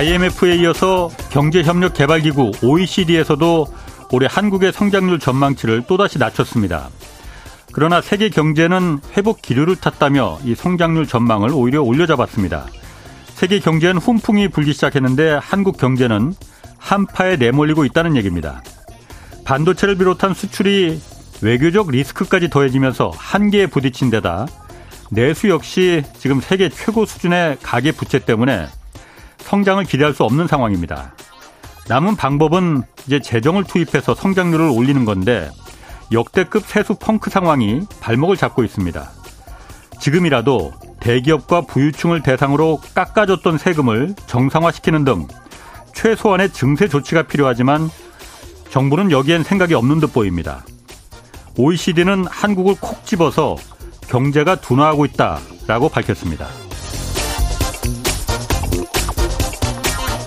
IMF에 이어서 경제협력개발기구 OECD에서도 올해 한국의 성장률 전망치를 또다시 낮췄습니다. 그러나 세계 경제는 회복 기류를 탔다며 이 성장률 전망을 오히려 올려잡았습니다. 세계 경제는 훈풍이 불기 시작했는데 한국 경제는 한파에 내몰리고 있다는 얘기입니다. 반도체를 비롯한 수출이 외교적 리스크까지 더해지면서 한계에 부딪힌 데다 내수 역시 지금 세계 최고 수준의 가계 부채 때문에 성장을 기대할 수 없는 상황입니다. 남은 방법은 이제 재정을 투입해서 성장률을 올리는 건데 역대급 세수 펑크 상황이 발목을 잡고 있습니다. 지금이라도 대기업과 부유층을 대상으로 깎아줬던 세금을 정상화시키는 등 최소한의 증세 조치가 필요하지만 정부는 여기엔 생각이 없는 듯 보입니다. OECD는 한국을 콕 집어서 경제가 둔화하고 있다라고 밝혔습니다.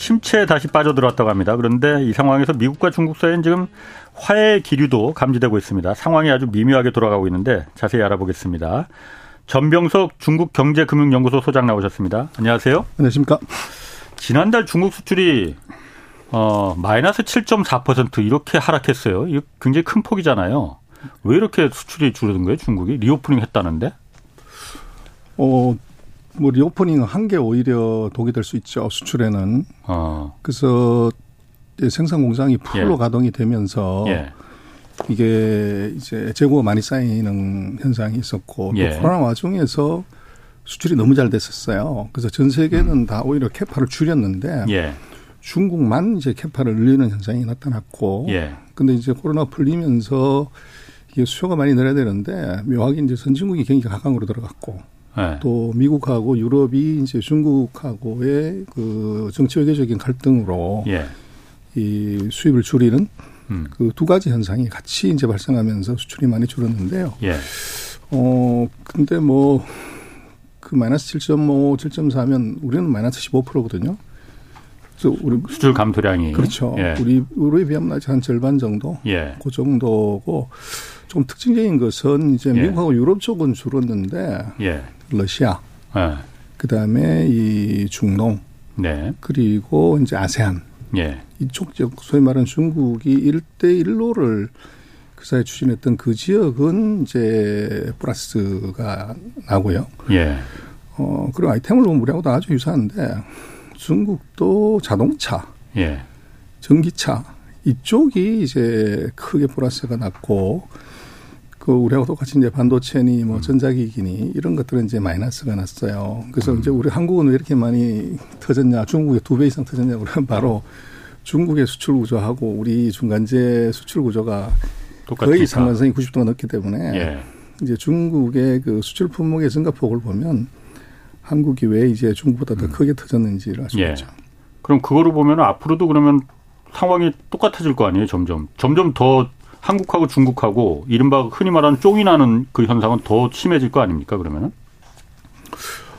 침체에 다시 빠져들었다고 합니다. 그런데 이 상황에서 미국과 중국 사이엔 지금 화해 기류도 감지되고 있습니다. 상황이 아주 미묘하게 돌아가고 있는데 자세히 알아보겠습니다. 전병석 중국 경제금융연구소 소장 나오셨습니다. 안녕하세요. 안녕하십니까. 지난달 중국 수출이 어, 마이너스 7.4% 이렇게 하락했어요. 이거 굉장히 큰 폭이잖아요. 왜 이렇게 수출이 줄어든 거예요, 중국이? reopening 했다는데? 어, 뭐 reopening 한 게 오히려 독이 될 수 있죠 수출에는. 어. 그래서 생산 공장이 full로 예. 가동이 되면서 예. 이게 이제 재고가 많이 쌓이는 현상이 있었고 예. 또 코로나 와중에서 수출이 너무 잘 됐었어요. 그래서 전 세계는 음. 다 오히려 캐파를 줄였는데 예. 중국만 이제 캐파를 늘리는 현상이 나타났고 예. 근데 이제 코로나 풀리면서 이게 수요가 많이 늘어야 되는데 묘하게 이제 선진국이 경기가 가강으로 들어갔고 네. 또 미국하고 유럽이 이제 중국하고의 그 정치 외교적인 갈등으로 예. 이 수입을 줄이는 음. 그두 가지 현상이 같이 이제 발생하면서 수출이 많이 줄었는데요. 예. 어 근데 뭐 그 마이너스 7.5, 7.4면 우리는 마이너스 15%거든요. 그래서 우리 수출 감소량이 그렇죠. 예. 우리 우리에 비하면 아직 한 절반 정도. 예. 그 정도고 좀 특징적인 것은 이제 예. 미국하고 유럽 쪽은 줄었는데 예. 러시아, 예. 그 다음에 이 중동, 네. 그리고 이제 아세안 예. 이쪽 지역 소위 말하는 중국이 일대일로를 그 사이에 추진했던 그 지역은 이제 플러스가 나고요. 예. 어 그리고 아이템을 보면 우리하고도 아주 유사한데 중국도 자동차, 예. 전기차 이쪽이 이제 크게 플러스가 났고 그 우리하고 똑같이 이제 반도체니 뭐 음. 전자기기니 이런 것들은 이제 마이너스가 났어요. 그래서 음. 이제 우리 한국은 왜 이렇게 많이 터졌냐, 중국의 두배 이상 터졌냐 그러면 바로 중국의 수출 구조하고 우리 중간재 수출 구조가 똑같으니까. 거의 상관성이 90도가 넘기 때문에 예. 이제 중국의 그 수출 품목의 증가폭을 보면 한국이 왜 이제 중국보다 더 음. 크게 터졌는지를 알수 예. 있죠. 그럼 그거를 보면 앞으로도 그러면 상황이 똑같아질 거 아니에요, 점점. 점점 더 한국하고 중국하고 이른바 흔히 말하는 쫑이 나는 그 현상은 더 심해질 거 아닙니까 그러면은?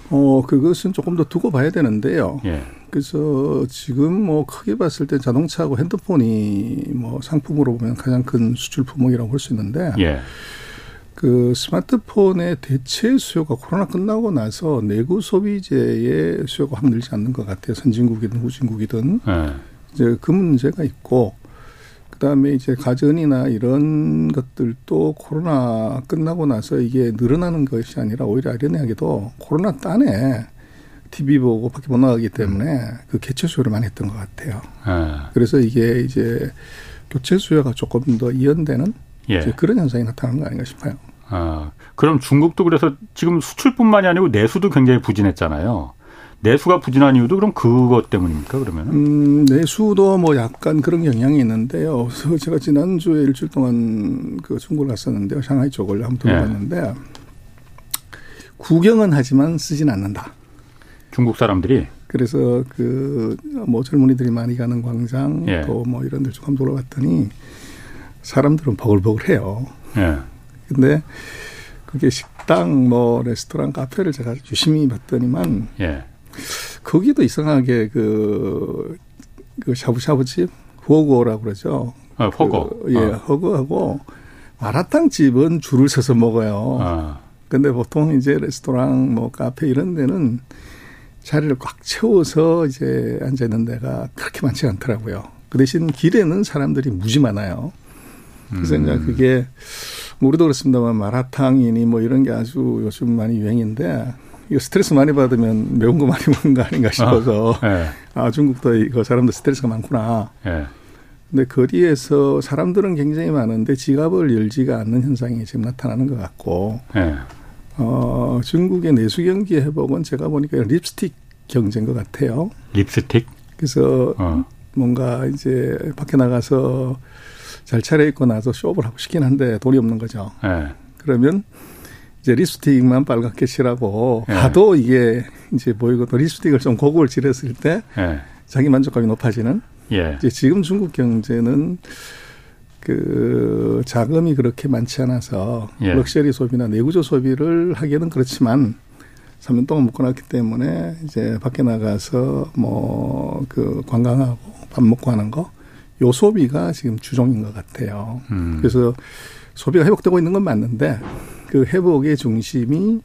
어 그것은 조금 더 두고 봐야 되는데요. 예. 그래서 지금 뭐 크게 봤을 때 자동차하고 핸드폰이 뭐 상품으로 보면 가장 큰 수출 품목이라고 볼 수 있는데 예. 그 스마트폰의 대체 수요가 코로나 끝나고 나서 내구 소비재의 수요가 확 늘지 않는 것 같아요. 선진국이든 후진국이든 예. 이제 그 문제가 있고 그다음에 이제 가전이나 이런 것들도 코로나 끝나고 나서 이게 늘어나는 것이 아니라 오히려 아련하게도 코로나 딴에 TV 보고 밖에 못 나가기 때문에 음. 그 개체 수요를 많이 했던 것 같아요. 아. 그래서 이게 이제 교체 수요가 조금 더 이연되는 예. 그런 현상이 나타나는 거 아닌가 싶어요. 아, 그럼 중국도 그래서 지금 수출뿐만이 아니고 내수도 굉장히 부진했잖아요. 내수가 부진한 이유도 그럼 그것 때문입니까 그러면? 음, 내수도 뭐 약간 그런 영향이 있는데요. 그래서 제가 지난 주에 일주일 동안 그 중국을 갔었는데요. 샹하이 쪽을 한번 돌아봤는데 네. 구경은 하지만 쓰진 않는다. 중국 사람들이? 그래서 그 뭐 젊은이들이 많이 가는 광장 예. 또뭐 이런 데좀 한번 돌아봤더니 사람들은 버글버글해요. 예. 근데 그게 식당 뭐 레스토랑 카페를 제가 유심히 봤더니만 예. 거기도 이상하게 그, 그 샤브샤브집 호거라고 그러죠. 아, 허거. 그, 예, 어. 허거하고 마라탕 집은 줄을 서서 먹어요. 아. 근데 보통 이제 레스토랑 뭐 카페 이런 데는 자리를 꽉 채워서 이제 앉아 있는 데가 그렇게 많지 않더라고요. 그 대신 길에는 사람들이 무지 많아요. 그래서 음. 이제 그게 뭐 우리도 그렇습니다만 마라탕이니 뭐 이런 게 아주 요즘 많이 유행인데 이거 스트레스 많이 받으면 매운 거 많이 먹는 거 아닌가 싶어서 아, 네. 아 중국도 이거 사람들 스트레스가 많구나. 네. 근데 거리에서 사람들은 굉장히 많은데 지갑을 열지가 않는 현상이 지금 나타나는 것 같고 네. 어, 중국의 내수 경기 회복은 제가 보니까 립스틱 경제인 것 같아요. 립스틱? 그래서 어. 뭔가 이제 밖에 나가서 잘 차려입고 나서 쇼업을 하고 싶긴 한데 돈이 없는 거죠. 네. 그러면 이제 립스틱만 빨갛게 칠하고 네. 하도 이게 이제 보이고 또 립스틱을 좀 고급을 칠했을 때 네. 자기 만족감이 높아지는. 예. 이제 지금 중국 경제는 그 자금이 그렇게 많지 않아서 예. 럭셔리 소비나 내구조 소비를 하기에는 그렇지만 3년 동안 묶어놨기 때문에 이제 밖에 나가서 뭐 그 관광하고 밥 먹고 하는 거 요 소비가 지금 주종인 것 같아요. 음. 그래서 소비가 회복되고 있는 건 맞는데 그 회복의 중심이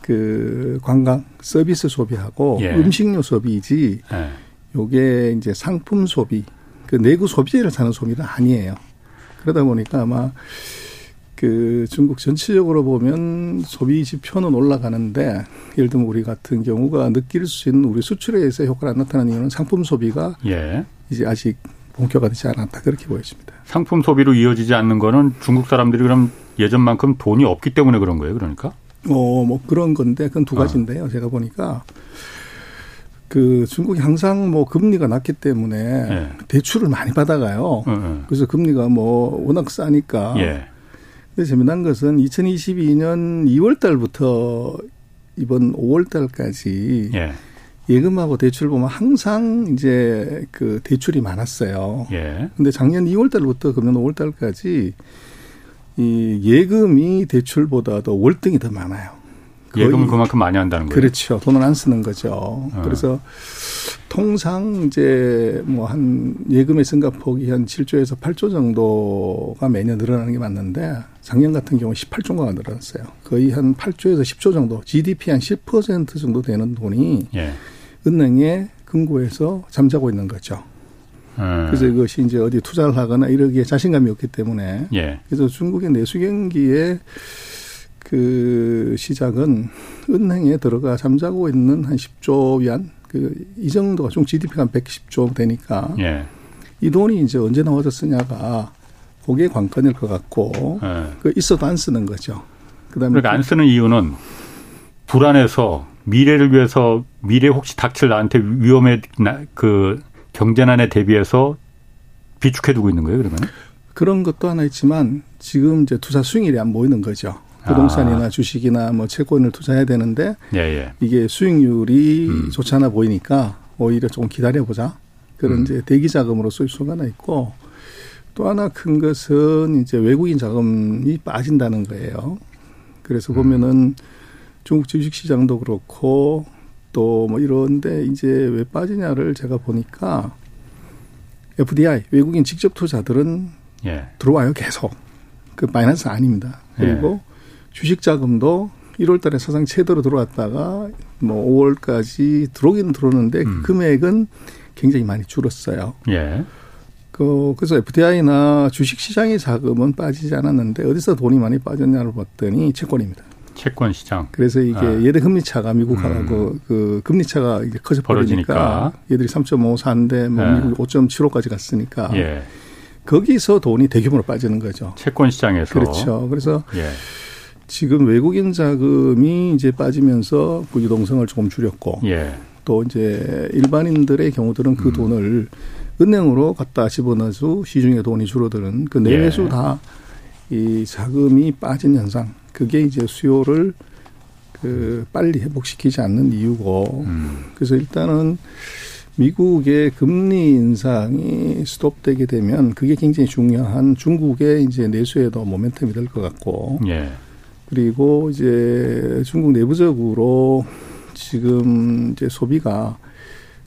그 관광 서비스 소비하고 예. 음식료 소비이지 예. 요게 이제 상품 소비 그 내구 소비재를 사는 소비는 아니에요. 그러다 보니까 아마 그 중국 전체적으로 보면 소비 지표는 올라가는데 예를 들면 우리 같은 경우가 느낄 수 있는 우리 수출에서 효과가 안 나타나는 이유는 상품 소비가 예. 이제 아직 본격화되지 않았다 그렇게 보여집니다. 상품 소비로 이어지지 않는 거는 중국 사람들이 그럼 예전만큼 돈이 없기 때문에 그런 거예요, 그러니까? 어, 뭐 그런 건데 그건 두 아. 가지인데요. 어. 제가 보니까 그 중국이 항상 뭐 금리가 낮기 때문에 네. 대출을 많이 받아가요. 네. 그래서 금리가 뭐 워낙 싸니까. 예. 근데 재미난 것은 2022년 2월 달부터 이번 5월 달까지 예. 예금하고 대출 보면 항상 이제 그 대출이 많았어요. 예. 근데 작년 2월 달부터 금년 5월 달까지 이 예금이 대출보다도 월등히 더 많아요. 예금을 그만큼 많이 한다는 거예요. 그렇죠. 돈을 안 쓰는 거죠. 어. 그래서 통상 이제 뭐 한 예금의 증가폭이 한 7조에서 8조 정도가 매년 늘어나는 게 맞는데 작년 같은 경우 18조가 늘어났어요. 거의 한 8조에서 10조 정도, GDP 한 10% 정도 되는 돈이 예. 은행에 금고에서 잠자고 있는 거죠. 음. 그래서 이것이 이제 어디 투자를 하거나 이러기에 자신감이 없기 때문에 예. 그래서 중국의 내수 경기에 그 시작은 은행에 들어가 잠자고 있는 한 10조 위안 그이 정도가 중 GDP가 한 110조 되니까 예. 이 돈이 이제 언제 나와서 쓰냐가 그게 관건일 것 같고 예. 그 있어도 안 쓰는 거죠. 그다음에 그러니까 안 쓰는 이유는 불안해서 미래를 위해서 미래 혹시 닥칠 나한테 위험에 그 경제난에 대비해서 비축해 두고 있는 거예요, 그러면? 그런 것도 하나 있지만 지금 이제 투자 수익률이 안 보이는 거죠. 부동산이나 아. 주식이나 뭐 채권을 투자해야 되는데 예, 예. 이게 수익률이 음. 좋지 않아 보이니까 오히려 조금 기다려보자. 그런 음. 이제 대기 자금으로 쓸 수가 하나 있고 또 하나 큰 것은 이제 외국인 자금이 빠진다는 거예요. 그래서 음. 보면은 중국 주식 시장도 그렇고 또 뭐 이런데 이제 왜 빠지냐를 제가 보니까 FDI 외국인 직접 투자들은 예. 들어와요 계속 그 마이너스 아닙니다. 그리고 예. 주식 자금도 1월 달에 사상 최대로 들어왔다가 뭐 5월까지 들어오긴 들어오는데 음. 금액은 굉장히 많이 줄었어요. 예. 그, 그래서 FDI나 주식 시장의 자금은 빠지지 않았는데 어디서 돈이 많이 빠졌냐를 봤더니 채권입니다. 채권 시장. 그래서 이게 아. 얘들 금리 차가 미국하고 음. 그, 그 금리 차가 이게 커져 버리니까 얘들이 3.54인데 뭐 예. 미국 5.75까지 갔으니까 예. 거기서 돈이 대규모로 빠지는 거죠. 채권 시장에서. 그렇죠. 그래서 예. 지금 외국인 자금이 이제 빠지면서 그 유동성을 조금 줄였고 예. 또 이제 일반인들의 경우들은 그 음. 돈을 은행으로 갖다 집어넣어서 시중에 돈이 줄어드는 그 내외수 예. 다이 자금이 빠진 현상 그게 이제 수요를 그 빨리 회복시키지 않는 이유고 음. 그래서 일단은 미국의 금리 인상이 스톱되게 되면 그게 굉장히 중요한 중국의 이제 내수에도 모멘텀이 될 것 같고 예. 그리고 이제 중국 내부적으로 지금 이제 소비가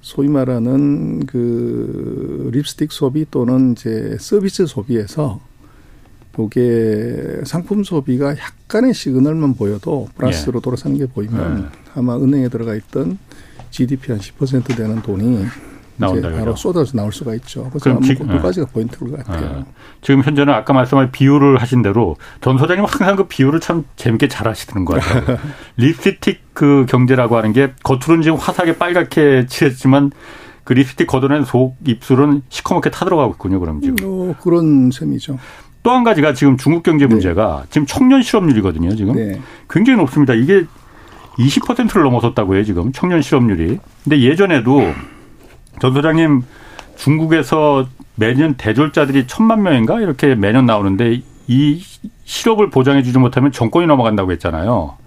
소위 말하는 그 립스틱 소비 또는 이제 서비스 소비에서 요게 상품 소비가 약간의 시그널만 보여도 플러스로 예. 돌아서는 게 보이면 예. 아마 은행에 들어가 있던 GDP 한 10% 되는 돈이 나온다 바로 쏟아져 나올 수가 있죠. 그래서 지금, 두 가지가 예. 포인트인 것 같아요. 예. 지금 현재는 아까 말씀하신 비율을 하신 대로 전 소장님 항상 그 비율을 참 재밌게 잘 하시는 것 같아요. 립스틱 그 경제라고 하는 게 겉으로는 지금 화사하게 빨갛게 칠했지만 그 립스틱 걷어낸 속 입술은 시커멓게 타들어가고 있군요. 그럼 지금. 어, 그런 셈이죠. 또 한 가지가 지금 중국 경제 네. 문제가 네. 지금 청년 실업률이거든요. 지금 네. 굉장히 높습니다. 이게 20%를 넘어섰다고 해요. 지금 청년 실업률이. 근데 예전에도 전 소장님 중국에서 매년 대졸자들이 천만 명인가 이렇게 매년 나오는데 이 실업을 보장해 주지 못하면 정권이 넘어간다고 했잖아요.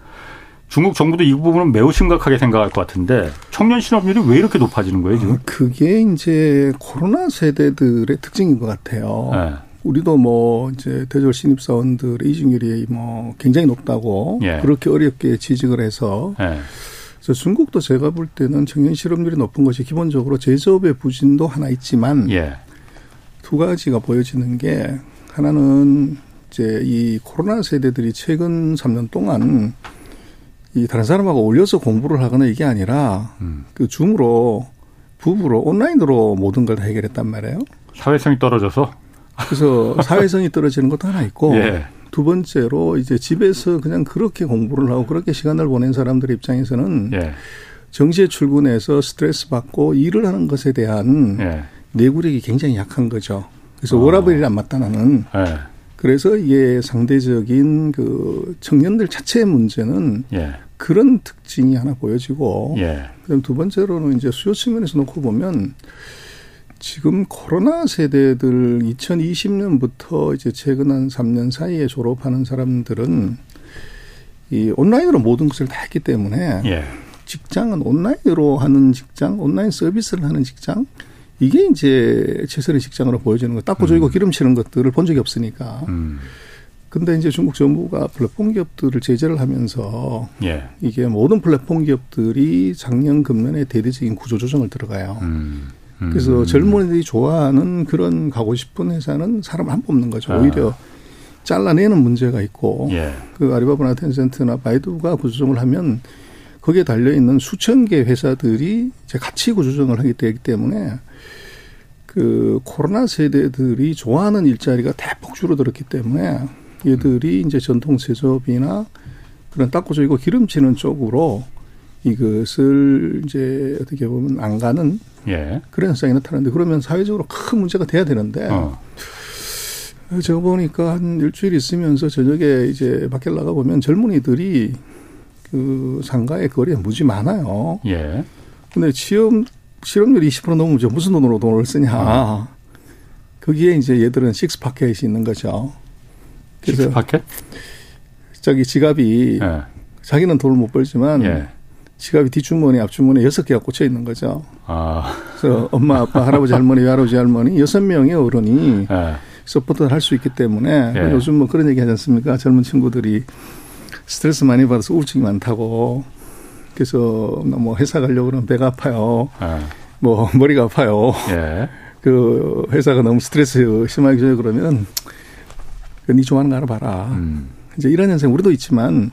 중국 정부도 이 부분은 매우 심각하게 생각할 것 같은데 청년 실업률이 왜 이렇게 높아지는 거예요 지금? 그게 이제 코로나 세대들의 특징인 것 같아요. 네. 우리도 뭐 이제 대졸 신입 사원들의 이직률이 뭐 굉장히 높다고 예. 그렇게 어렵게 지적을 해서 예. 그래서 중국도 제가 볼 때는 청년 실업률이 높은 것이 기본적으로 제조업의 부진도 하나 있지만 예. 두 가지가 보여지는 게 하나는 이제 이 코로나 세대들이 최근 3년 동안 이 다른 사람하고 올려서 공부를 하거나 이게 아니라 음. 그 줌으로 부부로 온라인으로 모든 걸다 해결했단 말이에요. 사회성이 떨어져서 그래서 사회성이 떨어지는 것도 하나 있고 예. 두 번째로 이제 집에서 그냥 그렇게 공부를 하고 그렇게 시간을 보낸 사람들 입장에서는 예. 정시에 출근해서 스트레스 받고 일을 하는 것에 대한 예. 내구력이 굉장히 약한 거죠. 그래서 어. 워라벨이 안 맞다 나는. 예. 그래서 이게 상대적인 그 청년들 자체의 문제는 예. 그런 특징이 하나 보여지고 예. 그다음 두 번째로는 이제 수요 측면에서 놓고 보면 지금 코로나 세대들 2020년부터 이제 최근 한 3년 사이에 졸업하는 사람들은 이 온라인으로 모든 것을 다 했기 때문에 예. 직장은 온라인으로 하는 직장, 온라인 서비스를 하는 직장 이게 이제 최선의 직장으로 보여지는 거 닦고 조이고 음. 기름치는 것들을 본 적이 없으니까. 음. 근데 이제 중국 정부가 플랫폼 기업들을 제재를 하면서 예. 이게 모든 플랫폼 기업들이 작년 금년에 대대적인 구조 조정을 들어가요. 음. 그래서 음. 젊은이들이 좋아하는 그런 가고 싶은 회사는 사람을 안 뽑는 거죠. 아. 오히려 잘라내는 문제가 있고 예. 그 아리바바나 텐센트나 바이두가 구조정을 하면 거기에 달려 있는 수천 개 회사들이 이제 같이 구조정을 하게 되기 때문에 그 코로나 세대들이 좋아하는 일자리가 대폭 줄어들었기 때문에 얘들이 이제 전통 제조업이나 그런 닦고 조이고 기름치는 쪽으로 이것을 이제 어떻게 보면 안 가는 예. 그런 현상이 나타나는데 그러면 사회적으로 큰 문제가 돼야 되는데 어. 제가 보니까 한 일주일 있으면서 저녁에 이제 밖에 나가 보면 젊은이들이 그 상가의 거리에 무지 많아요. 예. 근데 취업 실업률 20% 넘으면 무슨 돈으로 돈을 쓰냐. 어. 거기에 이제 얘들은 식스 파켓이 있는 거죠. 그래서 six pocket? 저기 지갑이 예. 자기는 돈을 못 벌지만 예. 지갑이 뒷주머니, 앞주머니 여섯 개가 꽂혀 있는 거죠. 아. 그래서 엄마, 아빠, 할아버지, 할머니, 할아버지, 할머니 여섯 명의 어른이 네. support를 할 수 있기 때문에 네. 요즘 뭐 그런 얘기 하지 않습니까? 젊은 친구들이 스트레스 많이 받아서 우울증이 많다고. 그래서 뭐 회사 가려고 그러면 배가 아파요. 네. 뭐 머리가 아파요. 예. 그 회사가 너무 스트레스 심하게 줘요 그러면 그네 좋아하는 거 알아봐라. 음. 이제 이런 현상 우리도 있지만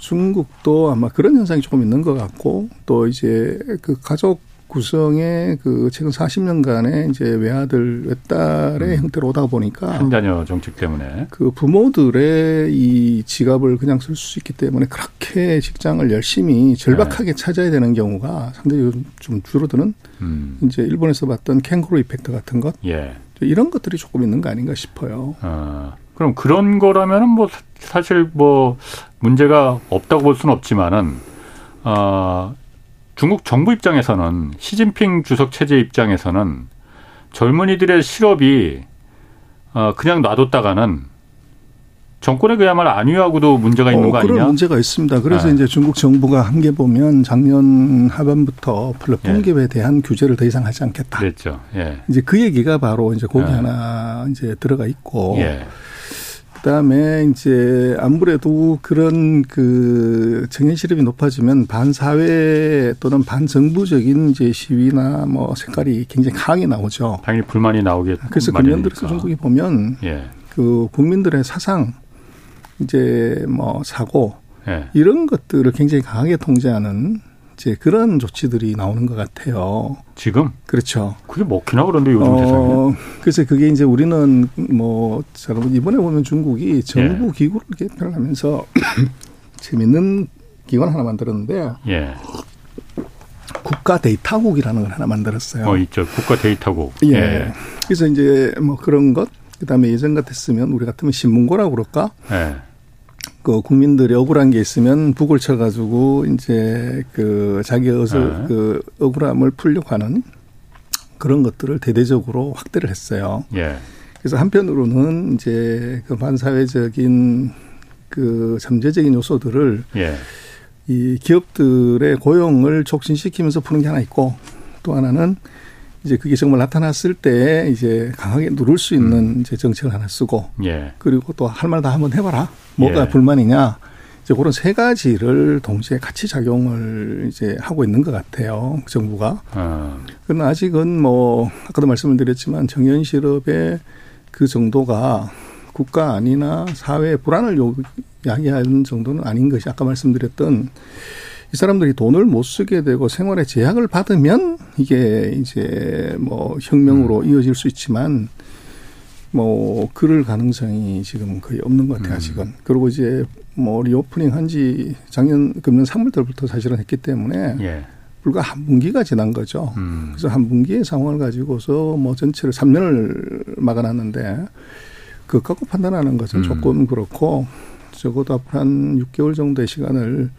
중국도 아마 그런 현상이 조금 있는 것 같고 또 이제 그 가족 구성의 그 최근 40년간의 이제 외아들 외딸의 음. 형태로 오다 보니까 한 자녀 정책 때문에 그 부모들의 이 지갑을 그냥 쓸 수 있기 때문에 그렇게 직장을 열심히 절박하게 네. 찾아야 되는 경우가 상당히 좀 줄어드는 음. 이제 일본에서 봤던 캥거루 이펙트 같은 것 예. 이런 것들이 조금 있는 거 아닌가 싶어요. 아, 그럼 그런 거라면은 뭐 사실 뭐 문제가 없다고 볼 수는 없지만은 어, 중국 정부 입장에서는 시진핑 주석 체제 입장에서는 젊은이들의 실업이 어, 그냥 놔뒀다가는 정권에 그야말로 안위하고도 문제가 있는 어, 거 아니냐? 그런 문제가 있습니다. 그래서 네. 이제 중국 정부가 한 게 보면 작년 하반부터 플랫폼 예. 대한 규제를 더 이상 하지 않겠다. 그랬죠. 예. 이제 그 얘기가 바로 이제 거기 예. 하나 이제 들어가 있고. 예. 그다음에 이제 아무래도 그런 그 청년 실업이 높아지면 반사회 또는 반정부적인 이제 시위나 뭐 색깔이 굉장히 강하게 나오죠. 당연히 불만이 나오겠. 그래서 금년 들어서 중국이 보면 예. 그 국민들의 사상 이제 뭐 사고 예. 이런 것들을 굉장히 강하게 통제하는 이제 그런 조치들이 나오는 것 같아요. 지금? 그렇죠. 그게 먹히나 그런데 요즘 어, 세상에. 그래서 그게 이제 우리는 뭐 이번에 보면 중국이 정부 예. 기구를 개편을 하면서 재밌는 기관 하나 만들었는데 예. 국가 데이터국이라는 걸 하나 만들었어요. 어, 있죠. 국가 데이터국. 예. 예. 그래서 이제 뭐 그런 것, 그 다음에 예전 같았으면 우리 같으면 신문고라고 그럴까? 예. 그 국민들이 억울한 게 있으면 북을 쳐가지고 이제 그 자기 어서 네. 그 억울함을 풀려고 하는 그런 것들을 대대적으로 확대를 했어요. 예. 그래서 한편으로는 이제 그 반사회적인 그 잠재적인 요소들을 예. 이 기업들의 고용을 촉진시키면서 푸는 게 하나 있고 또 하나는 이제 그게 정말 나타났을 때 이제 강하게 누를 수 있는 음. 이제 정책을 하나 쓰고 예. 그리고 또 할 말 다 한번 해봐라 뭐가 예. 불만이냐 이제 그런 세 가지를 동시에 같이 작용을 이제 하고 있는 것 같아요 정부가 아. 그러나 아직은 뭐 아까도 말씀을 드렸지만 정연 실업의 그 정도가 국가 아니나 사회 불안을 야기하는 정도는 아닌 것이 아까 말씀드렸던 이 사람들이 돈을 못 쓰게 되고 생활에 제약을 받으면 이게 이제 뭐 혁명으로 음. 이어질 수 있지만 뭐 그럴 가능성이 지금 거의 없는 것 같아요, 음. 아직은. 그리고 이제 뭐 reopening 한 지 작년 금년 3월달부터 사실은 했기 때문에 예. 불과 한 분기가 지난 거죠. 음. 그래서 한 분기의 상황을 가지고서 뭐 전체를 3년을 막아놨는데 그 갖고 판단하는 것은 음. 조금 그렇고 적어도 앞으로 한 6개월 정도의 시간을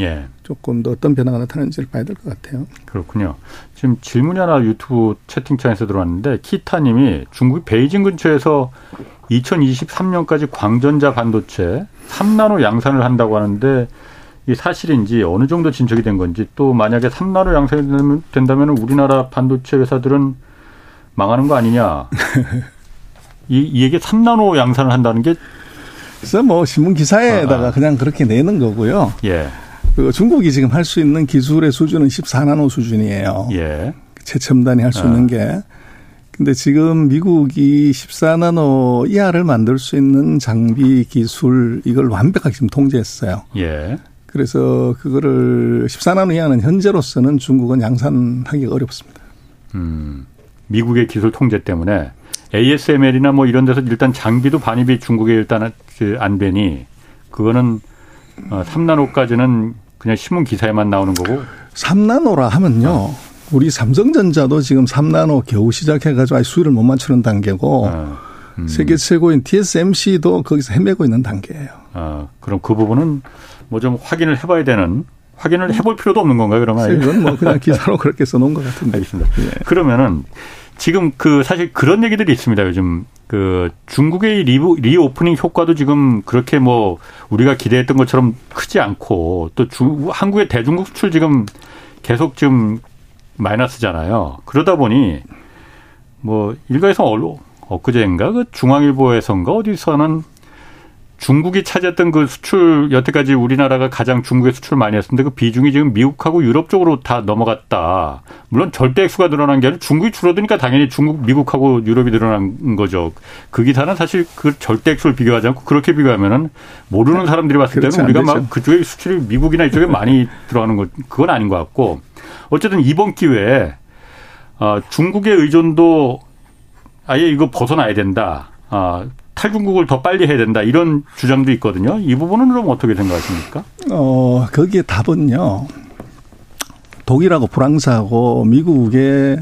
예. 조금 더 어떤 변화가 나타나는지를 봐야 될 것 같아요. 그렇군요. 지금 질문이 하나 유튜브 채팅창에서 들어왔는데 키타님이 중국 베이징 근처에서 2023년까지 광전자 반도체 3나노 양산을 한다고 하는데 이 사실인지 어느 정도 진척이 된 건지 또 만약에 3나노 양산이 된다면 우리나라 반도체 회사들은 망하는 거 아니냐. 이, 이게 3나노 양산을 한다는 게 그래서 뭐 신문 기사에다가 아, 아. 그냥 그렇게 내는 거고요. 예. 그 중국이 지금 할 수 있는 기술의 수준은 14나노 수준이에요. 예. 최첨단이 할수 있는 아. 게. 근데 지금 미국이 14나노 이하를 만들 수 있는 장비 기술 이걸 완벽하게 지금 통제했어요. 예. 그래서 그거를 14나노 이하는 현재로서는 중국은 양산하기 어렵습니다. 음. 미국의 기술 통제 때문에 ASML이나 뭐 이런 데서 일단 장비도 반입이 중국에 일단 안 되니 그거는 3나노까지는 어, 그냥 신문 기사에만 나오는 거고. 3나노라 하면요. 어. 우리 삼성전자도 지금 3나노 겨우 시작해가지고 아직 수위를 못 맞추는 단계고 어. 음. 세계 최고인 TSMC도 거기서 헤매고 있는 단계예요. 아, 그럼 그 부분은 뭐 좀 확인을 해봐야 되는 확인을 해볼 필요도 없는 건가요, 그러면? 이건 뭐 그냥 기사로 그렇게 써놓은 것 같은데. 알겠습니다. 예. 그러면은 지금 그 사실 그런 얘기들이 있습니다. 요즘 그 중국의 리브, reopening 효과도 지금 그렇게 뭐 우리가 기대했던 것처럼 크지 않고 또 중, 한국의 대중국 수출 지금 계속 좀 마이너스잖아요. 그러다 보니 뭐 일각에서 얼 엊그제인가 그 중앙일보에선가 어디서는 중국이 차지했던 그 수출 여태까지 우리나라가 가장 중국에 수출 많이 했었는데 그 비중이 지금 미국하고 유럽 쪽으로 다 넘어갔다. 물론 절대 액수가 늘어난 게 아니라 중국이 줄어드니까 당연히 중국, 미국하고 유럽이 늘어난 거죠. 그 기사는 사실 그 절대 액수를 비교하지 않고 그렇게 비교하면은 모르는 사람들이 봤을 때는 우리가 막 그쪽에 수출이 미국이나 이쪽에 많이 들어가는 것 그건 아닌 것 같고 어쨌든 이번 기회에 어, 중국의 의존도 아예 이거 벗어나야 된다. 아, 탈중국을 더 빨리 해야 된다 이런 주장도 있거든요. 이 부분은 그럼 어떻게 생각하십니까? 어 거기에 답은요. 독일하고 프랑스하고 미국에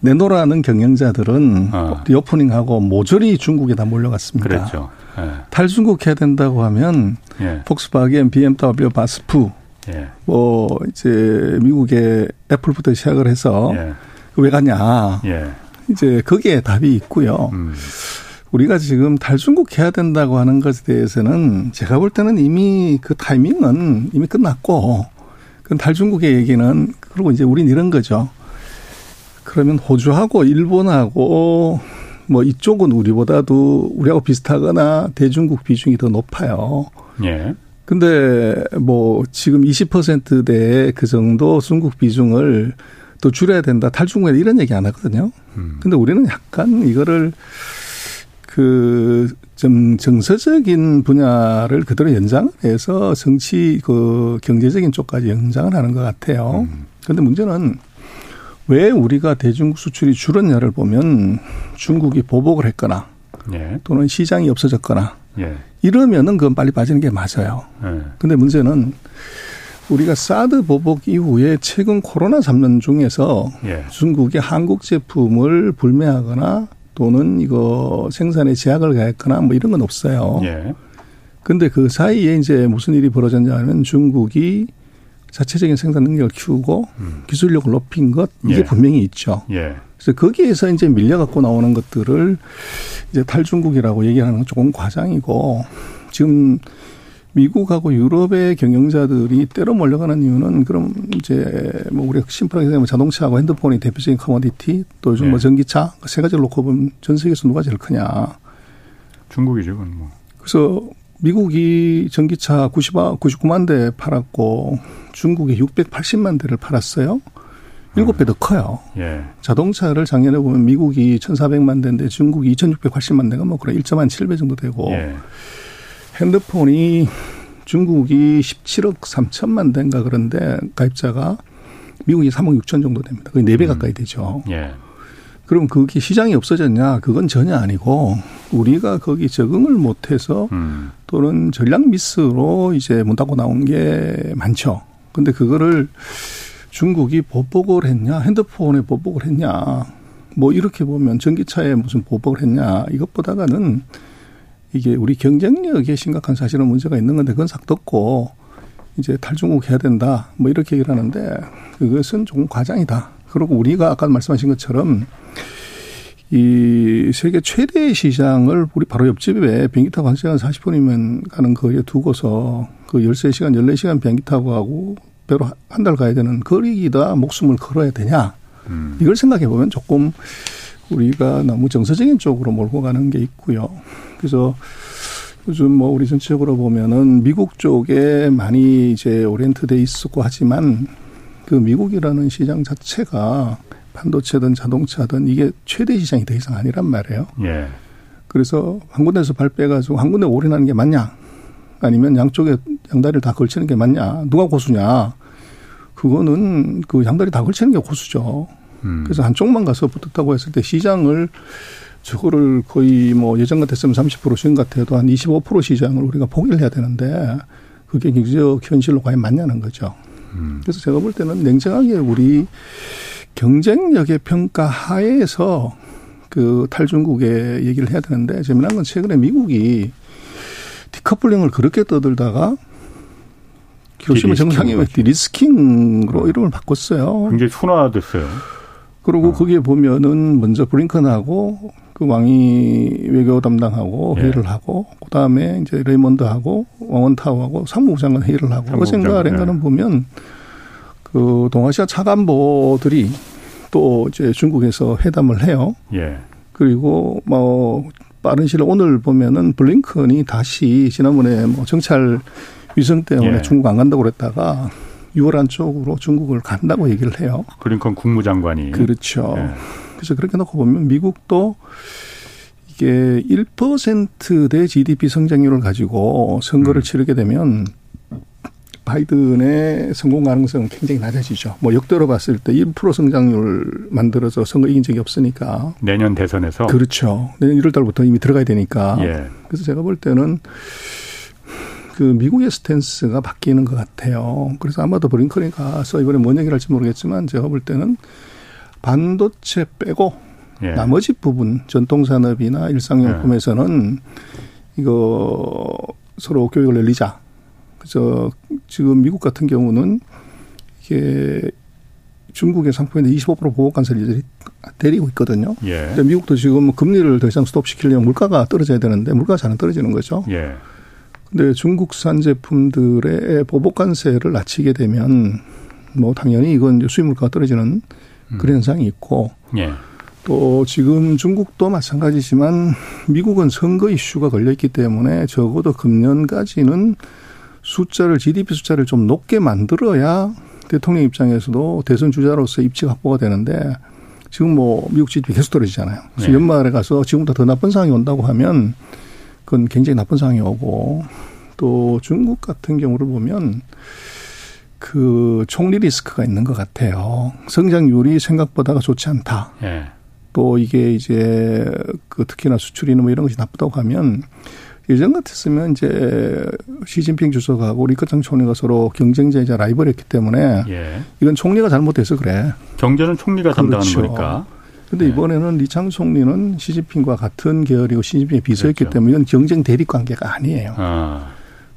내놓으라는 경영자들은 어. 리오프닝하고 모조리 중국에 다 몰려갔습니다. 그렇죠. 예. 탈중국 해야 된다고 하면 예. 폭스바겐, BMW, 바스프, 예. 뭐 이제 미국의 애플부터 시작을 해서 예. 왜 가냐. 예. 이제 거기에 답이 있고요. 음. 우리가 지금 탈중국 해야 된다고 하는 것에 대해서는 제가 볼 때는 이미 그 타이밍은 이미 끝났고 그 탈중국의 얘기는 그리고 이제 우린 이런 거죠. 그러면 호주하고 일본하고 뭐 이쪽은 우리보다도 우리하고 비슷하거나 대중국 비중이 더 높아요. 예. 근데 뭐 지금 20%대 그 정도 중국 비중을 또 줄여야 된다. 탈중국에 이런 얘기 안 하거든요. 음. 근데 우리는 약간 이거를 그 좀 정서적인 분야를 그대로 연장을 해서 정치 그 경제적인 쪽까지 연장을 하는 것 같아요. 음. 근데 문제는 왜 우리가 대중국 수출이 줄었냐를 보면 중국이 보복을 했거나 예. 또는 시장이 없어졌거나 예. 이러면은 그건 빨리 빠지는 게 맞아요. 예. 근데 문제는 우리가 사드 보복 이후에 최근 코로나 3년 중에서 예. 중국이 한국 제품을 불매하거나 또는 이거 생산에 제약을 가했거나 뭐 이런 건 없어요. 예. 근데 그 사이에 이제 무슨 일이 벌어졌냐 하면 중국이 자체적인 생산 능력을 키우고 음. 기술력을 높인 것 이게 예. 분명히 있죠. 예. 그래서 거기에서 이제 밀려 갖고 나오는 것들을 이제 탈중국이라고 얘기하는 건 조금 과장이고 지금 미국하고 유럽의 경영자들이 때로 몰려가는 이유는 그럼 이제 뭐 우리가 심플하게 생각하면 자동차하고 핸드폰이 대표적인 커머디티 또 요즘 뭐 네. 뭐 전기차 세 가지를 놓고 보면 전 세계에서 누가 제일 크냐. 중국이죠, 그건 뭐. 그래서 미국이 전기차 90, 99만 대 팔았고 중국이 680만 대를 팔았어요. 일곱 배 더 커요. 예. 자동차를 작년에 보면 미국이 1,400만 대인데 중국이 2,680만 대가 뭐 그래 1.7배 정도 되고 예. 핸드폰이 중국이 17억 3천만 대인가 그런데 가입자가 미국이 3억 6천 정도 됩니다. 거의 4배 음. 가까이 되죠. 예. 그럼 그게 시장이 없어졌냐? 그건 전혀 아니고 우리가 거기 적응을 못해서 음. 또는 전략 미스로 이제 문 닫고 나온 게 많죠. 근데 그거를 중국이 보복을 했냐? 핸드폰에 보복을 했냐? 뭐 이렇게 보면 전기차에 무슨 보복을 했냐? 이것보다는 이게 우리 경쟁력에 심각한 사실은 문제가 있는 건데 그건 삭뒀고 이제 탈중국 해야 된다. 뭐 이렇게 얘기를 하는데 그것은 조금 과장이다. 그리고 우리가 아까 말씀하신 것처럼 이 세계 최대 시장을 우리 바로 옆집에 비행기 타고 한 시간 40분이면 가는 거리에 두고서 그 13시간, 14시간 비행기 타고 가고 배로 한 달 가야 되는 거리기다 목숨을 걸어야 되냐. 음. 이걸 생각해 보면 조금 우리가 너무 정서적인 쪽으로 몰고 가는 게 있고요. 그래서 요즘 뭐 우리 전체적으로 보면은 미국 쪽에 많이 이제 오리엔트 돼 있었고 하지만 그 미국이라는 시장 자체가 반도체든 자동차든 이게 최대 시장이 더 이상 아니란 말이에요. 예. 그래서 한 군데서 발 빼가지고 한 군데 올인하는 게 맞냐? 아니면 양쪽에 양다리를 다 걸치는 게 맞냐? 누가 고수냐? 그거는 그 양다리 다 걸치는 게 고수죠. 음. 그래서 한쪽만 가서 붙었다고 했을 때 시장을 저거를 거의 뭐 예전 같았으면 30% 시행 같아도 한 25% 시장을 우리가 포기를 해야 되는데 그게 경제적 현실로 과연 맞냐는 거죠. 음. 그래서 제가 볼 때는 냉정하게 우리 경쟁력의 평가 하에서 그 탈중국의 얘기를 해야 되는데 재미난 건 최근에 미국이 디커플링을 그렇게 떠들다가 기로시마 정상회의 디리스킹으로 이름을 바꿨어요. 굉장히 순화됐어요. 그리고 어. 거기에 보면은 먼저 브링컨하고 그 왕이 외교 담당하고 예. 회의를 하고 그다음에 이제 레이먼드하고 왕원타우하고 상무부 장관 회의를 하고 그 생각을 예. 보면 그 동아시아 차관보들이 또 이제 중국에서 회담을 해요. 예. 그리고 뭐 빠른 시일 오늘 보면은 블링컨이 다시 지난번에 뭐 정찰 위성 때문에 예. 중국 안 간다고 그랬다가 6월 안쪽으로 중국을 간다고 얘기를 해요. 블링컨 국무장관이. 그렇죠. 예. 그래서 그렇게 놓고 보면 미국도 이게 1%대 GDP 성장률을 가지고 선거를 음. 치르게 되면 바이든의 성공 가능성은 굉장히 낮아지죠. 뭐 역대로 봤을 때 1% 성장률 만들어서 선거 이긴 적이 없으니까. 내년 대선에서? 그렇죠. 내년 1월 달부터 이미 들어가야 되니까. 예. 그래서 제가 볼 때는 그 미국의 스탠스가 바뀌는 것 같아요. 그래서 아마도 브링컨이 가서 이번에 뭔 얘기를 할지 모르겠지만 제가 볼 때는 반도체 빼고 예. 나머지 부분 전통산업이나 일상용품에서는 예. 이거 서로 교육을 늘리자. 그래서 지금 미국 같은 경우는 이게 중국의 상품인데 25% 보복 관세를 때리고 있거든요. 예. 근데 미국도 지금 금리를 더 이상 스톱시키려면 물가가 떨어져야 되는데 물가가 잘 안 떨어지는 거죠. 예. 근데 중국산 제품들의 보복 관세를 낮추게 되면 뭐 당연히 이건 수입 물가가 떨어지는 음. 그런 현상이 있고 예. 또 지금 중국도 마찬가지지만 미국은 선거 이슈가 걸려 있기 때문에 적어도 금년까지는 숫자를 GDP 숫자를 좀 높게 만들어야 대통령 입장에서도 대선 주자로서 입지 확보가 되는데 지금 뭐 미국 GDP 계속 떨어지잖아요. 그래서 네. 연말에 가서 지금보다 더 나쁜 상황이 온다고 하면 그건 굉장히 나쁜 상황이 오고 또 중국 같은 경우를 보면 그 총리 리스크가 있는 것 같아요. 성장률이 생각보다가 좋지 않다. 네. 또 이게 이제 그 특히나 수출이나 뭐 이런 것이 나쁘다고 하면 예전 같았으면 이제 시진핑 주석하고 리커창 총리가 서로 경쟁자이자 라이벌이었기 때문에 예. 이건 총리가 잘못해서 그래. 경제는 총리가 그렇죠. 담당하는 거니까. 근데 네. 이번에는 리창 총리는 시진핑과 같은 계열이고 시진핑의 비서였기 그렇죠. 때문에 이건 경쟁 대립 관계가 아니에요. 아.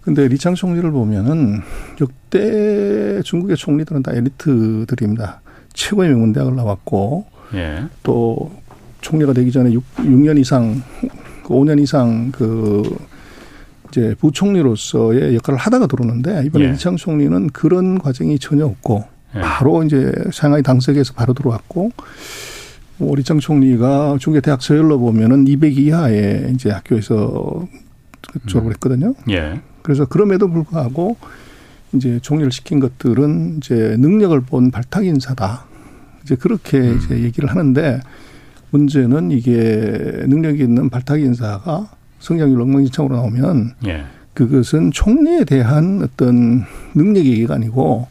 근데 리창 총리를 보면은 역대 중국의 총리들은 다 엘리트들입니다. 최고의 명문대학을 나왔고 예. 또 총리가 되기 전에 6, 6년 이상 그 5년 이상 그 이제 부총리로서의 역할을 하다가 들어오는데 이번에 예. 이창 총리는 그런 과정이 전혀 없고 예. 바로 이제 상하이 당석에서 바로 들어왔고 뭐 리창 총리가 중계 대학 서열로 보면은 200 이하의 이제 학교에서 졸업을 음. 했거든요. 예. 그래서 그럼에도 불구하고 이제 총리를 시킨 것들은 이제 능력을 본 발탁 인사다. 이제 그렇게 음. 이제 얘기를 하는데 문제는 이게 능력이 있는 발탁 인사가 성장률 엉망진창으로 나오면 예. 그것은 총리에 대한 어떤 능력 얘기가 아니고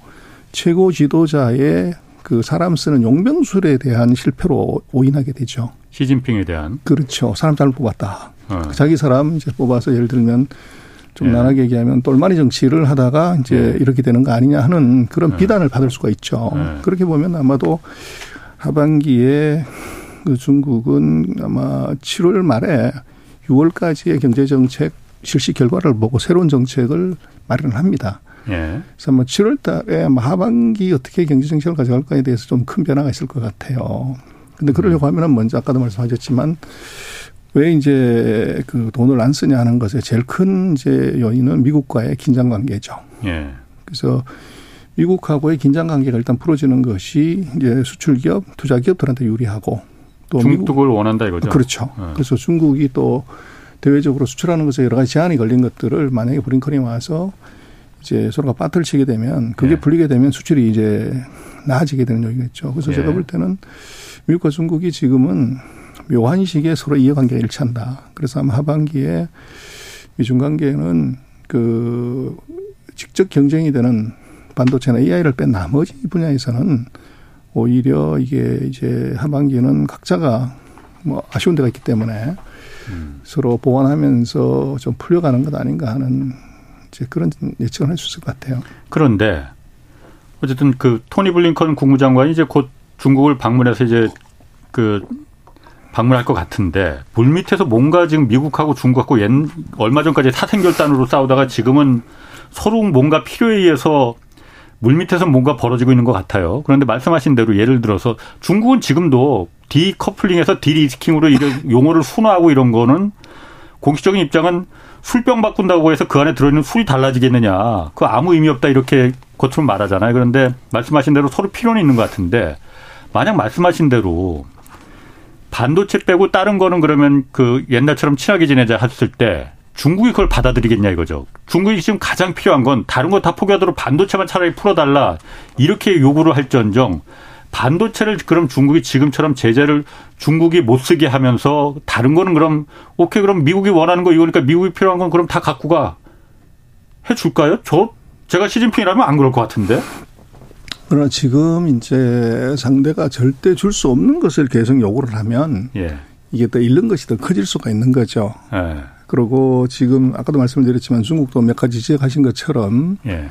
최고 지도자의 그 사람 쓰는 용병술에 대한 실패로 오인하게 되죠. 시진핑에 대한. 그렇죠. 사람 잘못 뽑았다. 어. 자기 사람 이제 뽑아서 예를 들면 좀 예. 나하게 얘기하면 똘마니 정치를 하다가 이제 예. 이렇게 되는 거 아니냐 하는 그런 예. 비단을 받을 수가 있죠. 예. 그렇게 보면 아마도 하반기에 그 중국은 아마 7월 말에 6월까지의 경제 정책 실시 결과를 보고 새로운 정책을 마련을 합니다. 예. 그래서 뭐 7월 달에 하반기 어떻게 경제 정책을 가져갈까에 대해서 좀 큰 변화가 있을 것 같아요. 근데 그러려고 음. 하면은 먼저 아까도 말씀하셨지만 왜 이제 그 돈을 안 쓰냐 하는 것에 제일 큰 이제 요인은 미국과의 긴장 관계죠. 예. 그래서 미국하고의 긴장 관계가 일단 풀어지는 것이 이제 수출 기업, 투자 기업들한테 유리하고 또 그걸 원한다 이거죠. 그렇죠. 네. 그래서 중국이 또 대외적으로 수출하는 것에 여러 가지 제한이 걸린 것들을 만약에 브링컨이 와서 이제 서로가 빠트를 치게 되면 그게 네. 풀리게 되면 수출이 이제 나아지게 되는 요인이겠죠. 그래서 네. 제가 볼 때는 미국과 중국이 지금은 묘한 시기에 서로 이해관계가 일치한다. 그래서 아마 하반기에 미중 관계는 그 직접 경쟁이 되는 반도체나 AI를 뺀 나머지 분야에서는 오히려 이게 이제 하반기는 각자가 뭐 아쉬운 데가 있기 때문에 음. 서로 보완하면서 좀 풀려가는 것 아닌가 하는 이제 그런 예측을 할 수 있을 것 같아요. 그런데 어쨌든 그 토니 블링컨 국무장관이 이제 곧 중국을 방문해서 이제 그 방문할 것 같은데 물 밑에서 뭔가 지금 미국하고 중국하고 옛 얼마 전까지 사생결단으로 싸우다가 지금은 서로 뭔가 필요에 의해서 물 밑에서 뭔가 벌어지고 있는 것 같아요. 그런데 말씀하신 대로 예를 들어서 중국은 지금도 디커플링에서 디리스킹으로 이런 용어를 순화하고 이런 거는 공식적인 입장은 술병 바꾼다고 해서 그 안에 들어있는 술이 달라지겠느냐. 그 아무 의미 없다 이렇게 겉으로 말하잖아요. 그런데 말씀하신 대로 서로 필요는 있는 것 같은데 만약 말씀하신 대로 반도체 빼고 다른 거는 그러면 그 옛날처럼 친하게 지내자 했을 때 중국이 그걸 받아들이겠냐 이거죠. 중국이 지금 가장 필요한 건 다른 거 다 포기하도록 반도체만 차라리 풀어달라 이렇게 요구를 할지언정 반도체를 그럼 중국이 지금처럼 제재를 중국이 못 쓰게 하면서 다른 거는 그럼 오케이 그럼 미국이 원하는 거 이거니까 미국이 필요한 건 그럼 다 갖고 가 해줄까요? 저 제가 시진핑이라면 안 그럴 것 같은데. 그러나 지금 이제 상대가 절대 줄 수 없는 것을 계속 요구를 하면 예. 이게 더 잃는 것이 더 커질 수가 있는 거죠. 예. 그리고 지금 아까도 말씀드렸지만 중국도 몇 가지 지적하신 것처럼 예.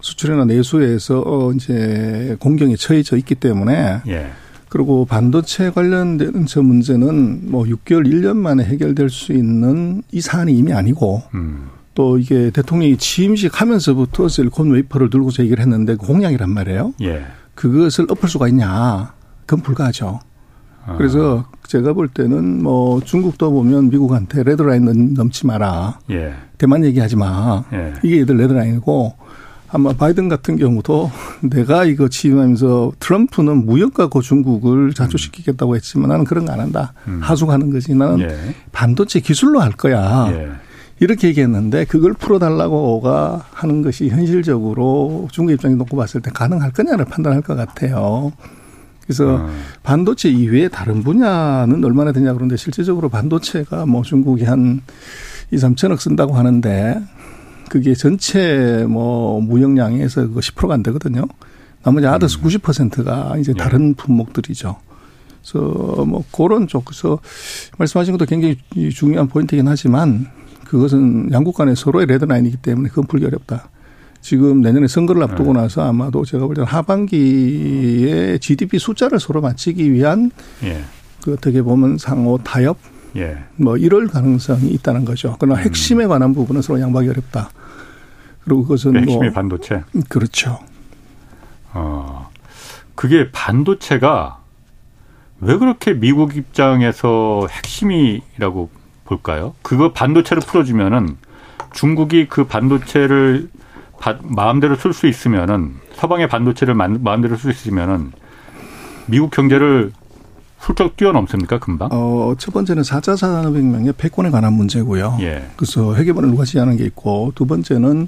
수출이나 내수에서 어, 이제 공경에 처해져 있기 때문에 예. 그리고 반도체 관련된 저 문제는 뭐 6개월, 1년 만에 해결될 수 있는 이 사안이 이미 아니고 음. 또 이게 대통령이 취임식 하면서부터 실리콘 웨이퍼를 들고서 얘기를 했는데 그 공약이란 말이에요. 예. 그것을 엎을 수가 있냐? 그건 불가하죠. 아. 그래서 제가 볼 때는 뭐 중국도 보면 미국한테 레드라인 넘지 마라. 예. 대만 얘기하지 마. 예. 이게 얘들 레드라인이고 아마 바이든 같은 경우도 내가 이거 취임하면서 트럼프는 무역과 고 중국을 자초시키겠다고 했지만 나는 그런 거 안 한다. 음. 하숙하는 거지. 나는 예. 반도체 기술로 할 거야. 예. 이렇게 얘기했는데 그걸 풀어달라고가 하는 것이 현실적으로 중국 입장에 놓고 봤을 때 가능할 거냐를 판단할 것 같아요. 그래서 음. 반도체 이외에 다른 분야는 얼마나 되냐 그런데 실질적으로 반도체가 뭐 중국이 한 2, 3천억 쓴다고 하는데 그게 전체 뭐 무역량에서 그거 10%가 안 되거든요. 나머지 아더스 음. 90%가 이제 예. 다른 품목들이죠. 그래서 뭐 그런 쪽에서 말씀하신 것도 굉장히 중요한 포인트이긴 하지만 그것은 양국 간의 서로의 레드라인이기 때문에 그건 풀기 어렵다. 지금 내년에 선거를 앞두고 네. 나서 아마도 제가 볼 때는 하반기에 GDP 숫자를 서로 맞추기 위한 예. 그 어떻게 보면 상호 타협 예. 뭐 이럴 가능성이 있다는 거죠. 그러나 음. 핵심에 관한 부분은 서로 양보하기 어렵다. 그리고 그것은 네, 핵심이 뭐 반도체. 그렇죠. 어 그게 반도체가 왜 그렇게 미국 입장에서 핵심이라고 볼까요? 그거 반도체를 풀어주면은 중국이 그 반도체를 마음대로 쓸 수 있으면은 서방의 반도체를 마음대로 쓸 수 있으면은 미국 경제를 훌쩍 뛰어넘습니까 금방? 어, 첫 번째는 4차 산업혁명의 패권에 관한 문제고요. 예. 그래서 회계번을 누가 지하는 게 있고 두 번째는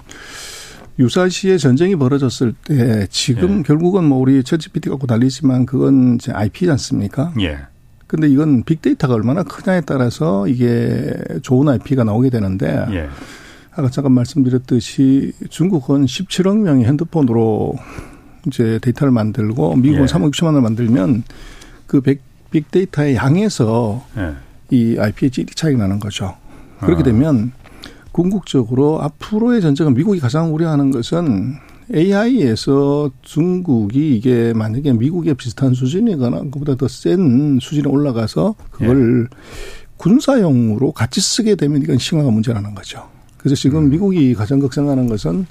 유사시에 전쟁이 벌어졌을 때 지금 예. 결국은 뭐 우리 챗 GPT 갖고 달리지만 그건 이제 IP지 않습니까? 예. 근데 이건 빅데이터가 얼마나 크냐에 따라서 이게 좋은 IP가 나오게 되는데 예. 아까 잠깐 말씀드렸듯이 중국은 17억 명이 핸드폰으로 이제 데이터를 만들고 미국은 예. 3억 6천만을 만들면 그 빅데이터의 양에서 예. 이 IP의 질이 차이가 나는 거죠. 그렇게 아. 되면 궁극적으로 앞으로의 전쟁은 미국이 가장 우려하는 것은 AI에서 중국이 이게 만약에 미국의 비슷한 수준이거나 그보다 더 센 수준에 올라가서 그걸 예. 군사용으로 같이 쓰게 되면 이건 심각한 문제라는 거죠. 그래서 지금 음. 미국이 가장 걱정하는 것은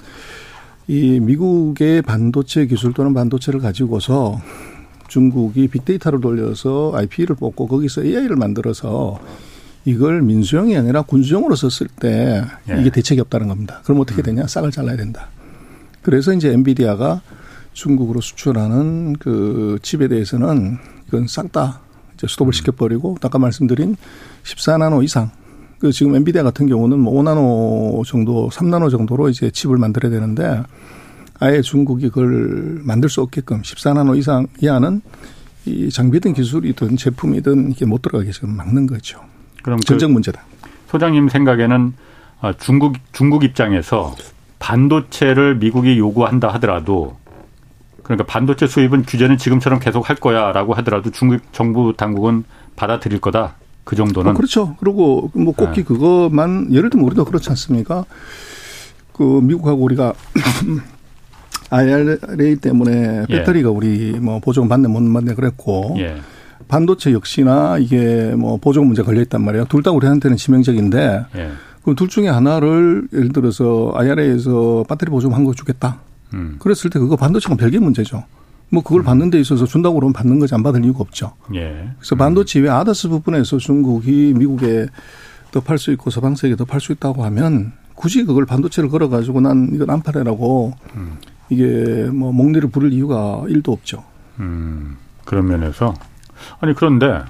이 미국의 반도체 기술 또는 반도체를 가지고서 중국이 빅데이터를 돌려서 IP를 뽑고 거기서 AI를 만들어서 이걸 민수용이 아니라 군수용으로 썼을 때 예. 이게 대책이 없다는 겁니다. 그럼 어떻게 음. 되냐? 싹을 잘라야 된다. 그래서 이제 엔비디아가 중국으로 수출하는 그 칩에 대해서는 그건 싹 다 이제 스톱을 음. 시켜버리고 아까 말씀드린 14나노 이상 그 지금 엔비디아 같은 경우는 뭐 5나노 정도, 3나노 정도로 이제 칩을 만들어야 되는데 아예 중국이 그걸 만들 수 없게끔 14나노 이상 이하는 이 장비든 기술이든 제품이든 이게 못 들어가게 지금 막는 거죠. 그럼 전쟁 그 문제다. 소장님 생각에는 아, 중국 중국 입장에서 반도체를 미국이 요구한다 하더라도 그러니까 반도체 수입은 규제는 지금처럼 계속 할 거야라고 하더라도 중국 정부 당국은 받아들일 거다. 그 정도는. 어, 그렇죠. 그리고 뭐 꼭히 네. 그것만 예를 들면 우리도 그렇지 않습니까? 그 미국하고 우리가 IRA 때문에 예. 배터리가 예. 우리 뭐 보조금 받네 못 받네 그랬고 예. 반도체 역시나 이게 뭐 보조금 문제 걸려 있단 말이에요. 둘 다 우리한테는 치명적인데 예. 그럼 둘 중에 하나를 예를 들어서 IRA에서 배터리 보조금 한거 주겠다. 음. 그랬을 때 그거 반도체가 별개 문제죠. 뭐 그걸 음. 받는 데 있어서 준다고 그러면 받는 거지 안 받을 이유가 없죠. 예. 그래서 반도체 외 아더스 부분에서 중국이 미국에 더 팔 수 있고 서방 세계에 더 팔 수 있다고 하면 굳이 그걸 반도체를 걸어 가지고 난 이건 안 팔아라고 음. 이게 뭐 목리를 부를 이유가 일도 없죠. 음. 그런 면에서 아니 그런데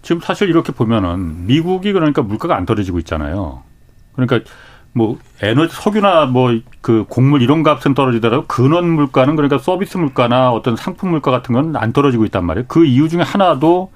지금 사실 이렇게 보면은 미국이 그러니까 물가가 안 떨어지고 있잖아요. 그러니까 뭐 에너지 석유나 뭐 그 곡물 이런 값은 떨어지더라도 근원 물가는 그러니까 서비스 물가나 어떤 상품 물가 같은 건 안 떨어지고 있단 말이에요. 그 이유 중에 하나도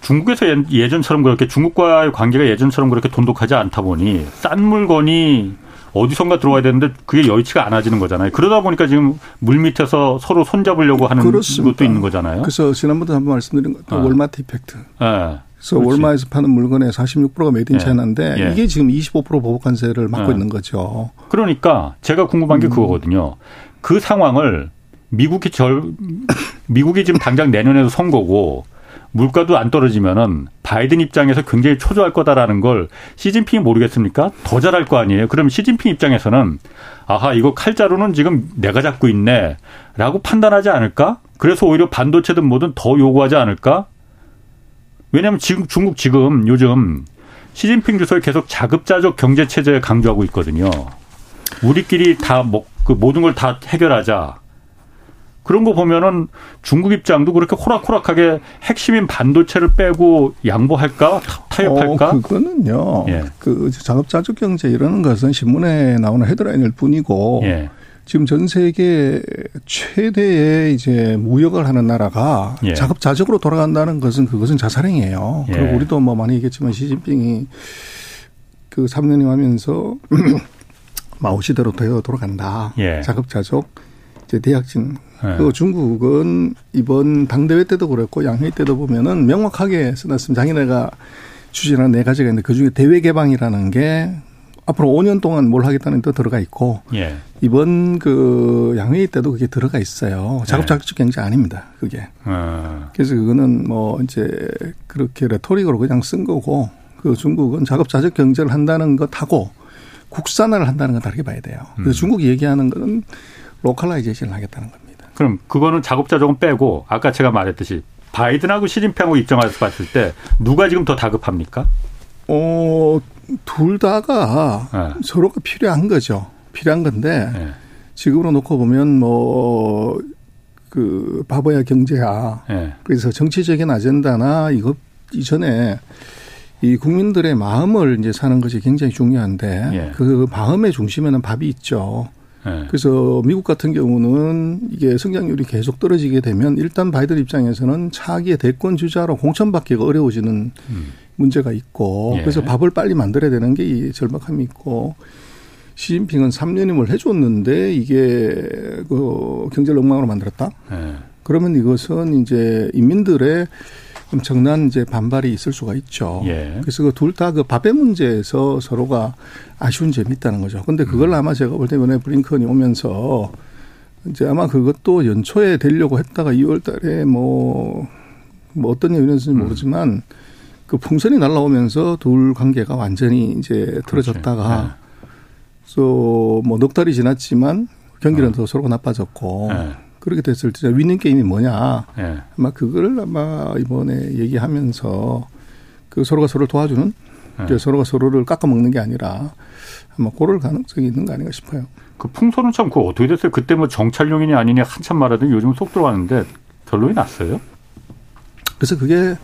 중국에서 예전처럼 그렇게 중국과의 관계가 예전처럼 그렇게 돈독하지 않다 보니 싼 물건이 어디선가 들어와야 되는데 그게 여의치가 않아지는 거잖아요. 그러다 보니까 지금 물 밑에서 서로 손잡으려고 하는 그렇습니다. 것도 있는 거잖아요. 그래서 지난번에 한번 말씀드린 것도 네. 월마트 effect. 네. 그래서 그렇지. 월마트에서 파는 물건의 46%가 made in China인데 예. 이게 지금 25% 보복관세를 맞고 예. 있는 거죠. 그러니까 제가 궁금한 게 음. 그거거든요. 그 상황을 미국이 절 미국이 지금 당장 내년에도 선거고 물가도 안 떨어지면은 바이든 입장에서 굉장히 초조할 거다라는 걸 시진핑이 모르겠습니까? 더 잘할 거 아니에요. 그럼 시진핑 입장에서는 아하 이거 칼자루는 지금 내가 잡고 있네라고 판단하지 않을까? 그래서 오히려 반도체든 뭐든 더 요구하지 않을까? 왜냐하면 지금 중국 지금 요즘 시진핑 주석이 계속 자급자족 경제 체제 강조하고 있거든요. 우리끼리 다 뭐 그 모든 걸 다 해결하자. 그런 거 보면은 중국 입장도 그렇게 호락호락하게 핵심인 반도체를 빼고 양보할까 타협할까? 어, 그거는요. 예. 그 작업자족 경제 이러는 것은 신문에 나오는 헤드라인일 뿐이고 예. 지금 전 세계 최대의 이제 무역을 하는 나라가 예. 작업자족으로 돌아간다는 것은 그것은 자살행위예요. 예. 그리고 우리도 뭐 많이 얘기했지만 시진핑이 그 3년이 하면서 마오시대로 되어 돌아간다. 예. 작업자족 이제 대약진 네. 그 중국은 이번 당대회 때도 그랬고 양회의 때도 보면은 명확하게 써놨습니다. 자기네가 추진한 네 가지가 있는데 그 중에 대외 개방이라는 게 앞으로 5년 동안 뭘 하겠다는 데 들어가 있고 예. 이번 그 양회의 때도 그게 들어가 있어요. 작업자극적 경제 아닙니다. 그게. 어. 그래서 그거는 뭐 이제 그렇게 레토릭으로 그냥 쓴 거고 그 중국은 자급자족 경제를 한다는 것하고 국산화를 한다는 건 다르게 봐야 돼요. 그래서 음. 중국이 얘기하는 거는 localization을 하겠다는 겁니다. 그럼 그거는 자급자족 그건 빼고 아까 제가 말했듯이 바이든하고 시진핑하고 입장에서 봤을 때 누가 지금 더 다급합니까? 어, 둘 다가 네. 서로가 필요한 거죠. 필요한 건데 네. 지금으로 놓고 보면 뭐 그 바보야 경제야. 네. 그래서 정치적인 아젠다나 이것 이전에 이 국민들의 마음을 이제 사는 것이 굉장히 중요한데 예. 그 마음의 중심에는 밥이 있죠. 네. 그래서 미국 같은 경우는 이게 성장률이 계속 떨어지게 되면 일단 바이든 입장에서는 차기의 대권 주자로 공천받기가 어려워지는 음. 문제가 있고 예. 그래서 밥을 빨리 만들어야 되는 게 이 절박함이 있고 시진핑은 3년임을 해줬는데 이게 그 경제를 엉망으로 만들었다. 예. 그러면 이것은 이제 인민들의 엄청난 이제 반발이 있을 수가 있죠. 예. 그래서 그 둘 다 그 밥의 문제에서 서로가 아쉬운 점이 있다는 거죠. 근데 그걸 음. 아마 제가 볼 때 이번에 브링컨이 오면서 이제 아마 그것도 연초에 되려고 했다가 2월 달에 뭐, 뭐 어떤 이유였는지 음. 모르지만 그 풍선이 날라오면서 둘 관계가 완전히 이제 틀어졌다가 네. 그래서 뭐넉 달이 지났지만 경기는 어. 더 서로가 나빠졌고 네. 그렇게 됐을 때 위닝 게임이 뭐냐. 예. 아마 그걸 아마 이번에 얘기하면서 그 서로가 서로를 도와주는 예. 서로가 서로를 깎아먹는 게 아니라 아마 그럴 가능성이 있는 거 아닌가 싶어요. 그 풍선은 참그 어떻게 됐어요? 그때 뭐 정찰용이냐 아니냐 한참 말하더니 요즘 속 들어가는데 결론이 났어요? 그래서 그게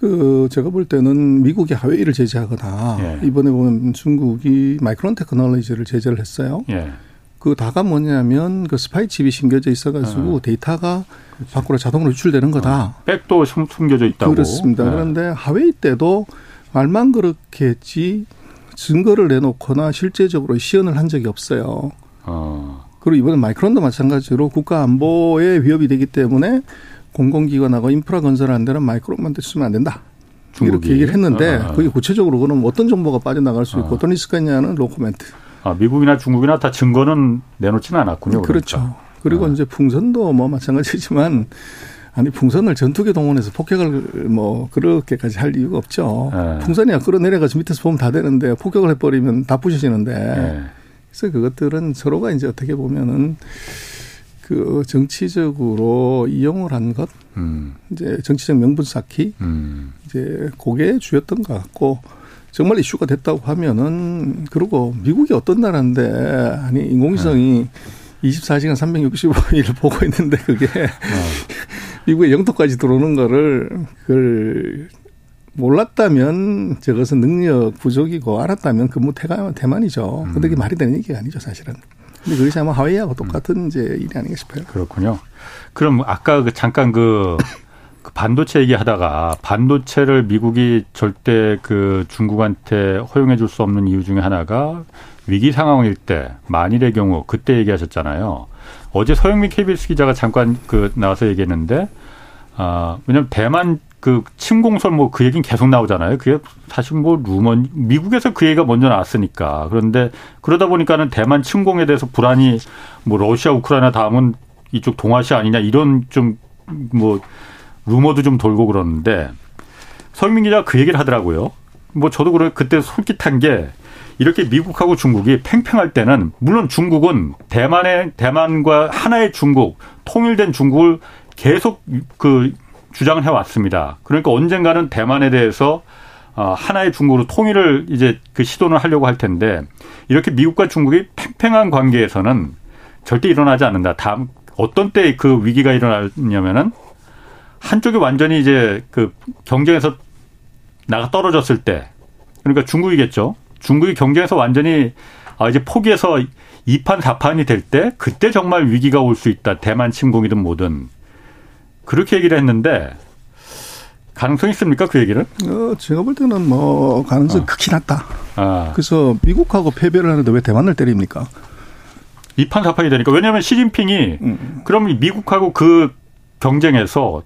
그 제가 볼 때는 미국이 하웨이를 제재하거나 예. 이번에 보면 중국이 마이크론 테크놀로지를 제재를 했어요. 예. 그 다가 뭐냐면 그 스파이 칩이 심겨져 있어가지고 네. 데이터가 그렇지. 밖으로 자동으로 유출되는 거다. 어. backdoor 숨겨져 있다고. 그렇습니다. 네. 그런데 화웨이 때도 말만 그렇게 했지 증거를 내놓거나 실제적으로 시연을 한 적이 없어요. 어. 그리고 이번에 마이크론도 마찬가지로 국가 안보에 위협이 되기 때문에 공공기관하고 인프라 건설을 한 데는 마이크론만 쓰면 안 된다. 중국이. 이렇게 얘기를 했는데 아. 그게 구체적으로 그럼 어떤 정보가 빠져나갈 수 있고 아. 어떤 리스크가 있냐는 no comment. 아, 미국이나 중국이나 다 증거는 내놓지는 않았군요. 그렇죠. 그러니까. 그리고 아. 이제 풍선도 뭐 마찬가지지만 아니 풍선을 전투기 동원해서 폭격을 뭐 그렇게까지 할 이유가 없죠. 네. 풍선이야 끌어내려가지고 밑에서 보면 다 되는데 폭격을 해버리면 다 부셔지는데. 네. 그래서 그것들은 서로가 이제 어떻게 보면은 그 정치적으로 이용을 한 것, 음. 이제 정치적 명분 쌓기, 음. 이제 그게 주였던 것 같고 정말 이슈가 됐다고 하면은 그리고 미국이 어떤 나라인데 아니 인공위성이 네. 24시간 365일 보고 있는데 그게 네. 미국의 영토까지 들어오는 거를 그걸 몰랐다면 저것은 능력 부족이고 알았다면 근무 태가 대만이죠. 음. 근데 그게 말이 되는 얘기가 아니죠, 사실은. 근데 그것이 아마 하와이하고 똑같은 음. 이제 일이 아닌가 싶어요. 그렇군요. 그럼 아까 그 잠깐 그 그 반도체 얘기하다가 반도체를 미국이 절대 그 중국한테 허용해 줄 수 없는 이유 중에 하나가 위기 상황일 때 만일의 경우 그때 얘기하셨잖아요. 어제 서영민 KBS 기자가 잠깐 그 나와서 얘기했는데 아 왜냐면 대만 그 침공설 뭐 그 얘기는 계속 나오잖아요. 그게 사실 뭐 루머 미국에서 그 얘기가 먼저 나왔으니까 그런데 그러다 보니까는 대만 침공에 대해서 불안이 뭐 러시아 우크라이나 다음은 이쪽 동아시아 아니냐 이런 좀 뭐 루머도 좀 돌고 그러는데 서민민 기자가 그 얘기를 하더라고요. 뭐 저도 그래 그때 솔깃한 게 이렇게 미국하고 중국이 팽팽할 때는 물론 중국은 대만의 대만과 하나의 중국 통일된 중국을 계속 그 주장을 해왔습니다. 그러니까 언젠가는 대만에 대해서 어, 하나의 중국으로 통일을 이제 그 시도를 하려고 할 텐데 이렇게 미국과 중국이 팽팽한 관계에서는 절대 일어나지 않는다. 다음 어떤 때 그 위기가 일어나냐면은 한쪽이 완전히 이제 그 경쟁에서 나가 떨어졌을 때 그러니까 중국이겠죠. 중국이 경쟁에서 완전히 아 이제 포기해서 2판 4판이 될 때 그때 정말 위기가 올 수 있다. 대만 침공이든 뭐든 그렇게 얘기를 했는데 가능성 있습니까 그 얘기를? 어, 제가 볼 때는 뭐 가능성 어. 극히 낮다. 아. 그래서 미국하고 패배를 하는데 왜 대만을 때립니까? 2판 4판이 되니까 왜냐하면 시진핑이 음. 그럼 미국하고 그 경쟁에서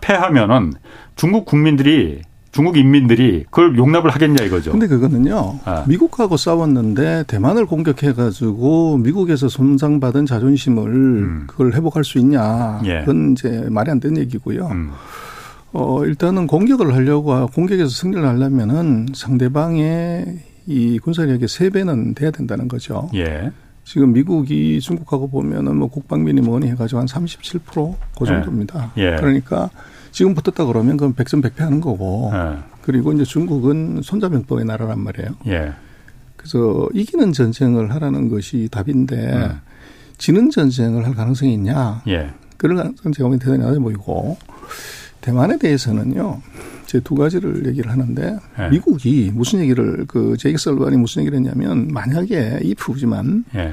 패하면은 중국 국민들이 중국 인민들이 그걸 용납을 하겠냐 이거죠. 근데 그거는요. 아. 미국하고 싸웠는데 대만을 공격해 가지고 미국에서 손상받은 자존심을 음. 그걸 회복할 수 있냐. 예. 그건 이제 말이 안 되는 얘기고요. 음. 어, 일단은 공격을 하려고 공격에서 승리를 하려면은 상대방의 이 군사력의 세 배는 돼야 된다는 거죠. 예. 지금 미국이 중국하고 보면은 뭐 국방비니 뭐니 해가지고 한 37%그 예. 정도입니다. 예. 그러니까 지금 붙었다 그러면 그건 백전백패 하는 거고. 예. 그리고 이제 중국은 손자병법의 나라란 말이에요. 예. 그래서 이기는 전쟁을 하라는 것이 답인데 음. 지는 전쟁을 할 가능성이 있냐. 예. 그런 가능성은 제가 보기엔 대단히 낮아 보이고 대만에 대해서는요. 제 두 가지를 얘기를 하는데 예. 미국이 무슨 얘기를 그 제이크 설반이 무슨 얘기를 했냐면 만약에 이프지만 예.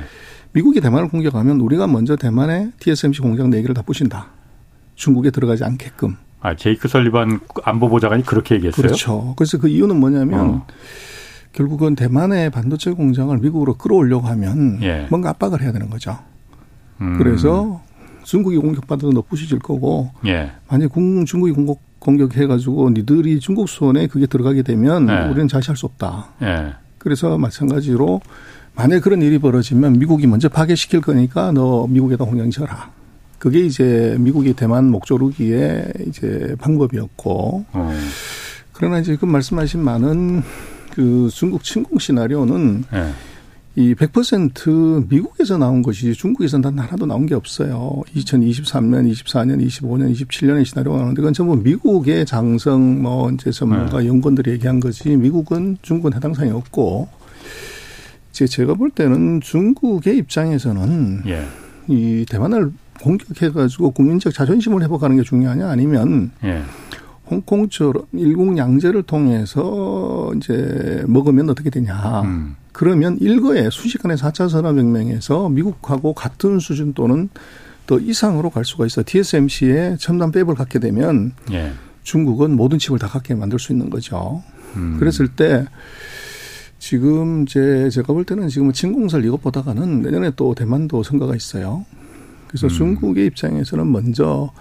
미국이 대만을 공격하면 우리가 먼저 대만의 TSMC 공장 네 개를 다 부신다. 중국에 들어가지 않게끔. 아, 제이크 설리반 안보보좌관이 그렇게 얘기했어요? 그렇죠. 그래서 그 이유는 뭐냐면 어. 결국은 대만의 반도체 공장을 미국으로 끌어올려고 하면 예. 뭔가 압박을 해야 되는 거죠. 음. 그래서 중국이 공격받아도 너 부시질 거고 예. 만약 중국이 공격 공격해가지고 니들이 중국 손에 그게 들어가게 되면 예. 우리는 자시할 수 없다. 예. 그래서 마찬가지로 만약 그런 일이 벌어지면 미국이 먼저 파괴시킬 거니까 너 미국에다 공장 지어라. 그게 이제 미국이 대만 목조르기의 이제 방법이었고. 어. 그러나 이제 그 말씀하신 많은 그 중국 침공 시나리오는 네. 이 100% 미국에서 나온 것이 중국에서는 단 하나도 나온 게 없어요. 2023년, 24년, 25년, 27년의 시나리오가 나오는데 그건 전부 미국의 장성 뭐 이제 전문가 네. 연구원들이 얘기한 거지 미국은 중국은 해당 사항이 없고 이제 제가 볼 때는 중국의 입장에서는 예. 이 대만을 공격해가지고 국민적 자존심을 회복하는 게 중요하냐 아니면 예. 홍콩처럼 일국 양제를 통해서 이제 먹으면 어떻게 되냐. 음. 그러면 일거에 순식간에 4차 산업혁명에서 미국하고 같은 수준 또는 더 이상으로 갈 수가 있어. TSMC에 첨단 폐업을 갖게 되면 예. 중국은 모든 칩을 다 갖게 만들 수 있는 거죠. 음. 그랬을 때 지금 이제 제가 볼 때는 지금 진공설 이것보다가는 내년에 또 대만도 선거가 있어요. 그래서 음. 중국의 입장에서는 먼저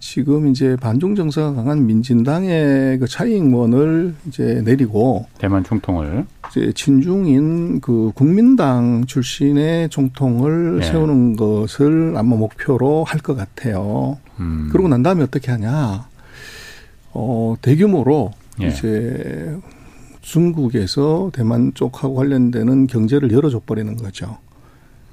지금 이제 반중 정서가 강한 민진당의 그 차이잉원을 이제 내리고 대만 총통을 이제 친중인 그 국민당 출신의 총통을 예. 세우는 것을 아마 목표로 할 것 같아요. 음. 그러고 난 다음에 어떻게 하냐? 어 대규모로 예. 이제 중국에서 대만 쪽하고 관련되는 경제를 열어줘 버리는 거죠.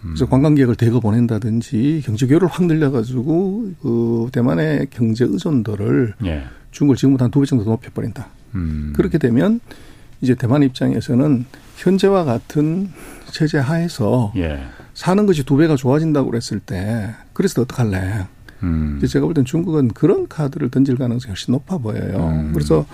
그래서 관광객을 대거 보낸다든지 경제 교류를 확 늘려가지고 그 대만의 경제 의존도를 예. 중국을 지금보다 한 두 배 정도 높여버린다. 음. 그렇게 되면 이제 대만 입장에서는 현재와 같은 체제 하에서 예. 사는 것이 두 배가 좋아진다고 그랬을 때 그래서 어떡할래? 음. 제가 볼 땐 중국은 그런 카드를 던질 가능성이 훨씬 높아 보여요. 음. 그래서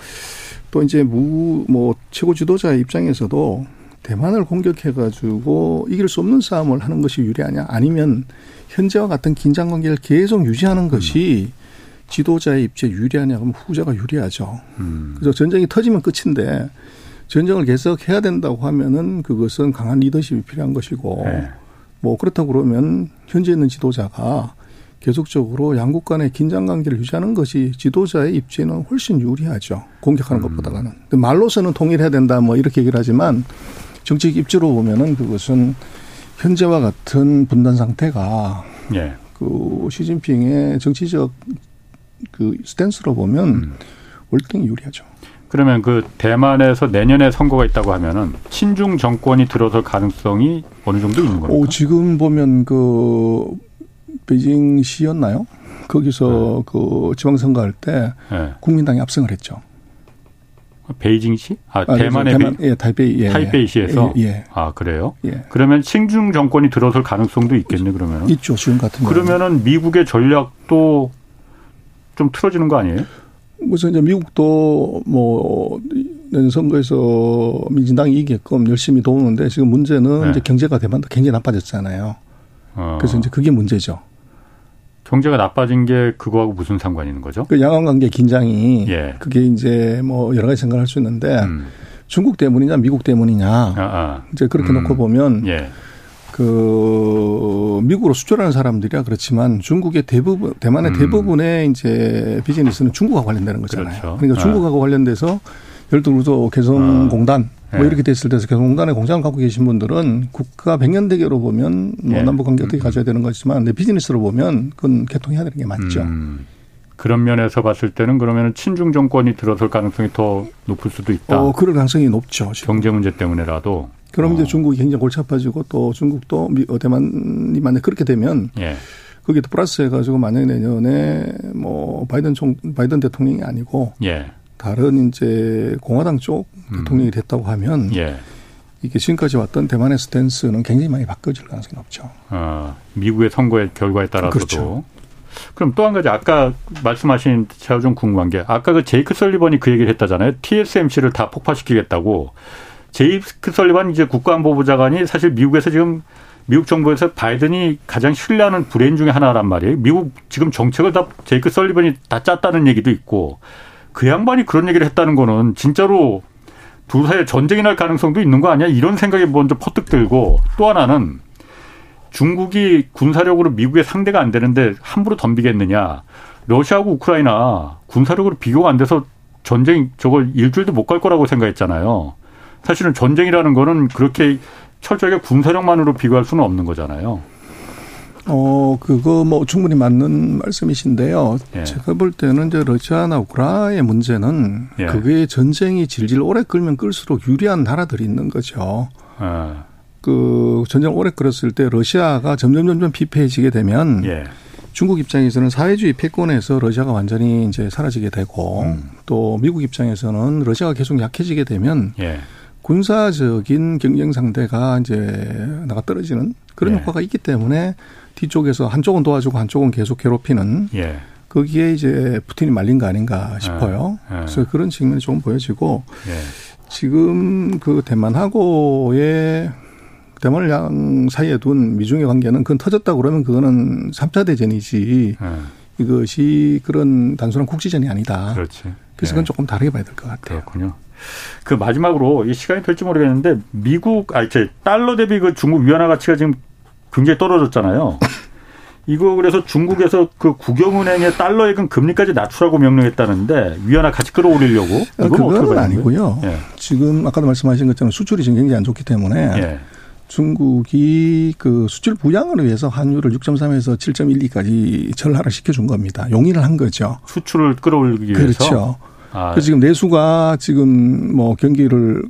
또 이제 무, 뭐, 최고 지도자 입장에서도 대만을 공격해가지고 이길 수 없는 싸움을 하는 것이 유리하냐 아니면 현재와 같은 긴장 관계를 계속 유지하는 것이 지도자의 입지에 유리하냐 그러면 후자가 유리하죠. 음. 그래서 전쟁이 터지면 끝인데 전쟁을 계속 해야 된다고 하면은 그것은 강한 리더십이 필요한 것이고 네. 뭐 그렇다고 그러면 현재 있는 지도자가 계속적으로 양국 간의 긴장 관계를 유지하는 것이 지도자의 입지에는 훨씬 유리하죠. 공격하는 음. 것보다는. 말로서는 통일해야 된다 뭐 이렇게 얘기를 하지만 정책 입지로 보면은 그것은 현재와 같은 분단 상태가 예. 그 시진핑의 정치적 그 스탠스로 보면 음. 월등히 유리하죠. 그러면 그 대만에서 내년에 선거가 있다고 하면은 친중 정권이 들어설 가능성이 어느 정도 있는 겁니까? 오, 지금 보면 그 베이징시였나요? 거기서 네. 그 지방선거 할때 네. 국민당이 압승을 했죠. 베이징시? 아, 아 대만의 대만, 베이, 예, 타이베이 예, 타이베이시에서 예, 예. 아 그래요? 예. 그러면 친중 정권이 들어설 가능성도 있겠네 그러면 있죠 지금 같은 그러면은 미국의 전략도 좀 틀어지는 거 아니에요? 그래서 이제 미국도 뭐 선거에서 민진당이 이기게끔 열심히 도우는데 지금 문제는 네. 이제 경제가 대만도 굉장히 나빠졌잖아요. 어. 그래서 이제 그게 문제죠. 경제가 나빠진 게 그거하고 무슨 상관이 있는 거죠? 그 양안 관계 긴장이 예. 그게 이제 뭐 여러 가지 생각을 할 수 있는데 음. 중국 때문이냐 미국 때문이냐 아, 아. 이제 그렇게 음. 놓고 보면 예. 그 미국으로 수출하는 사람들이야 그렇지만 중국의 대부분 대만의 음. 대부분의 이제 비즈니스는 중국과 관련되는 거잖아요. 그렇죠. 그러니까 아. 중국하고 관련돼서 들어서 개성공단 뭐 네. 이렇게 됐을 때서 개성공단에 공장을 갖고 계신 분들은 국가 백년 대계로 보면 뭐 네. 남북 관계 어떻게 음. 가져야 되는 거지만 내 비즈니스로 보면 그건 개통해야 되는 게 맞죠. 음. 그런 면에서 봤을 때는 그러면 친중 정권이 들어설 가능성이 더 높을 수도 있다. 어, 그럴 가능성이 높죠. 지금. 경제 문제 때문에라도. 그럼 어. 이제 중국이 굉장히 골치 아파지고 또 중국도 어, 대만이 만약 그렇게 되면 예. 거기에 또 플러스 해가지고 만약에 내년에 뭐 바이든 총 바이든 대통령이 아니고 예. 다른 이제 공화당 쪽 음. 대통령이 됐다고 하면 예. 이게 지금까지 왔던 대만의 스탠스는 굉장히 많이 바꿔질 가능성이 높죠. 아, 미국의 선거의 결과에 따라서도. 그렇죠. 그럼 또 한 가지 아까 말씀하신 제가 좀 궁금한 게 아까 그 제이크 설리번이 그 얘기를 했다잖아요. TSMC를 다 폭파시키겠다고. 제이크 설리번 이제 국가안보부 장관이 사실 미국에서 지금 미국 정부에서 바이든이 가장 신뢰하는 브레인 중에 하나란 말이에요. 미국 지금 정책을 다 제이크 설리번이 다 짰다는 얘기도 있고 그 양반이 그런 얘기를 했다는 거는 진짜로 둘 사이에 전쟁이 날 가능성도 있는 거 아니야? 이런 생각이 먼저 퍼뜩 들고 또 하나는 중국이 군사력으로 미국의 상대가 안 되는데 함부로 덤비겠느냐. 러시아하고 우크라이나 군사력으로 비교가 안 돼서 전쟁 저걸 일주일도 못 갈 거라고 생각했잖아요. 사실은 전쟁이라는 거는 그렇게 철저하게 군사력만으로 비교할 수는 없는 거잖아요. 어, 그거 뭐 충분히 맞는 말씀이신데요. 예. 제가 볼 때는 이제 러시아나 우크라이나의 문제는 예. 그게 전쟁이 질질 오래 끌면 끌수록 유리한 나라들이 있는 거죠. 예. 그 전쟁 오래 끌었을 때 러시아가 점점 점점 피폐해지게 되면 예. 중국 입장에서는 사회주의 패권에서 러시아가 완전히 이제 사라지게 되고 음. 또 미국 입장에서는 러시아가 계속 약해지게 되면 예. 군사적인 경쟁 상대가 이제 나가 떨어지는 그런 예. 효과가 있기 때문에 뒤쪽에서 한쪽은 도와주고 한쪽은 계속 괴롭히는 예. 거기에 이제 푸틴이 말린 거 아닌가 싶어요. 예. 예. 그래서 그런 측면이 조금 보여지고 예. 지금 그 대만하고의 대만을 양 사이에 둔 미중의 관계는 그건 터졌다 그러면 그거는 삼차 대전이지 예. 이것이 그런 단순한 국지전이 아니다. 그렇지. 그래서 그건 조금 다르게 봐야 될 것 같아요. 그렇군요. 그 마지막으로 이 시간이 될지 모르겠는데 미국 아니 달러 대비 그 중국 위안화 가치가 지금 굉장히 떨어졌잖아요. 이거 그래서 중국에서 그 국영은행의 달러예금 금리까지 낮추라고 명령했다는데 위안화 같이 끌어올리려고 이건 그건 아니고요. 예. 지금 아까도 말씀하신 것처럼 수출이 지금 굉장히 안 좋기 때문에 예. 중국이 그 수출 부양을 위해서 환율을 6.3에서 7.12까지 절하를 시켜준 겁니다. 용인을 한 거죠. 수출을 끌어올리기 위해서. 그렇죠. 아. 그래서 지금 내수가 지금 뭐 경기를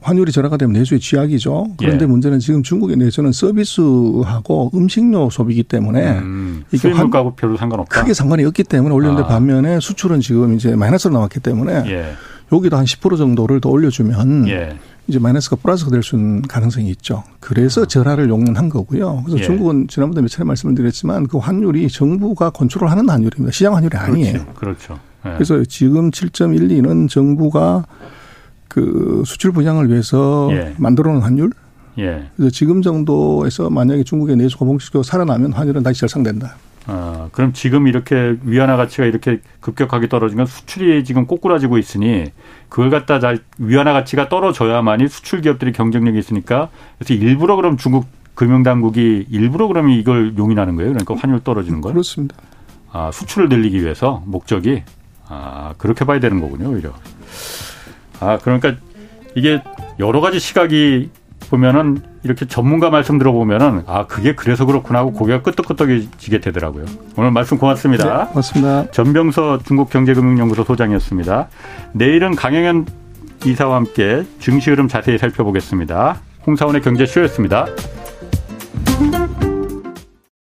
환율이 절하가 되면 내수의 쥐약이죠. 그런데 예. 문제는 지금 중국의 내수는 서비스하고 음식료 소비이기 때문에 음, 이게 수입물하고 별로 상관없다. 크게 상관이 없기 때문에 올렸는데 아. 반면에 수출은 지금 이제 마이너스로 나왔기 때문에 예. 여기도 한 10% 정도를 더 올려주면 예. 이제 마이너스가 플러스가 될 수 있는 가능성이 있죠. 그래서 아. 절하를 용인한 거고요. 그래서 예. 중국은 지난번에 몇 차례 말씀을 드렸지만 그 환율이 정부가 컨트롤하는 환율입니다. 시장 환율이 아니에요. 그렇죠. 그렇죠. 예. 그래서 지금 7.12는 정부가 그 수출 부양을 위해서 예. 만들어 놓은 환율. 예. 그래서 지금 정도에서 만약에 중국의 내수가 봉식적으로 살아나면 환율은 다시 절상된다. 아, 그럼 지금 이렇게 위안화 가치가 이렇게 급격하게 떨어진 건 수출이 지금 꼬꾸라지고 있으니 그걸 갖다 잘 위안화 가치가 떨어져야만이 수출 기업들이 경쟁력이 있으니까 그래서 일부러 그럼 중국 금융당국이 일부러 그러면 이걸 용인하는 거예요. 그러니까 환율 떨어지는 걸. 그렇습니다. 아, 수출을 늘리기 위해서 목적이 아, 그렇게 봐야 되는 거군요, 오히려. 아, 그러니까 이게 여러 가지 시각이 보면은 이렇게 전문가 말씀 들어보면은 아 그게 그래서 그렇구나 하고 고개가 끄덕끄덕해지게 되더라고요. 오늘 말씀 고맙습니다. 네, 고맙습니다. 전병서 중국경제금융연구소 소장이었습니다. 내일은 강영현 이사와 함께 증시 흐름 자세히 살펴보겠습니다. 홍사원의 경제쇼였습니다.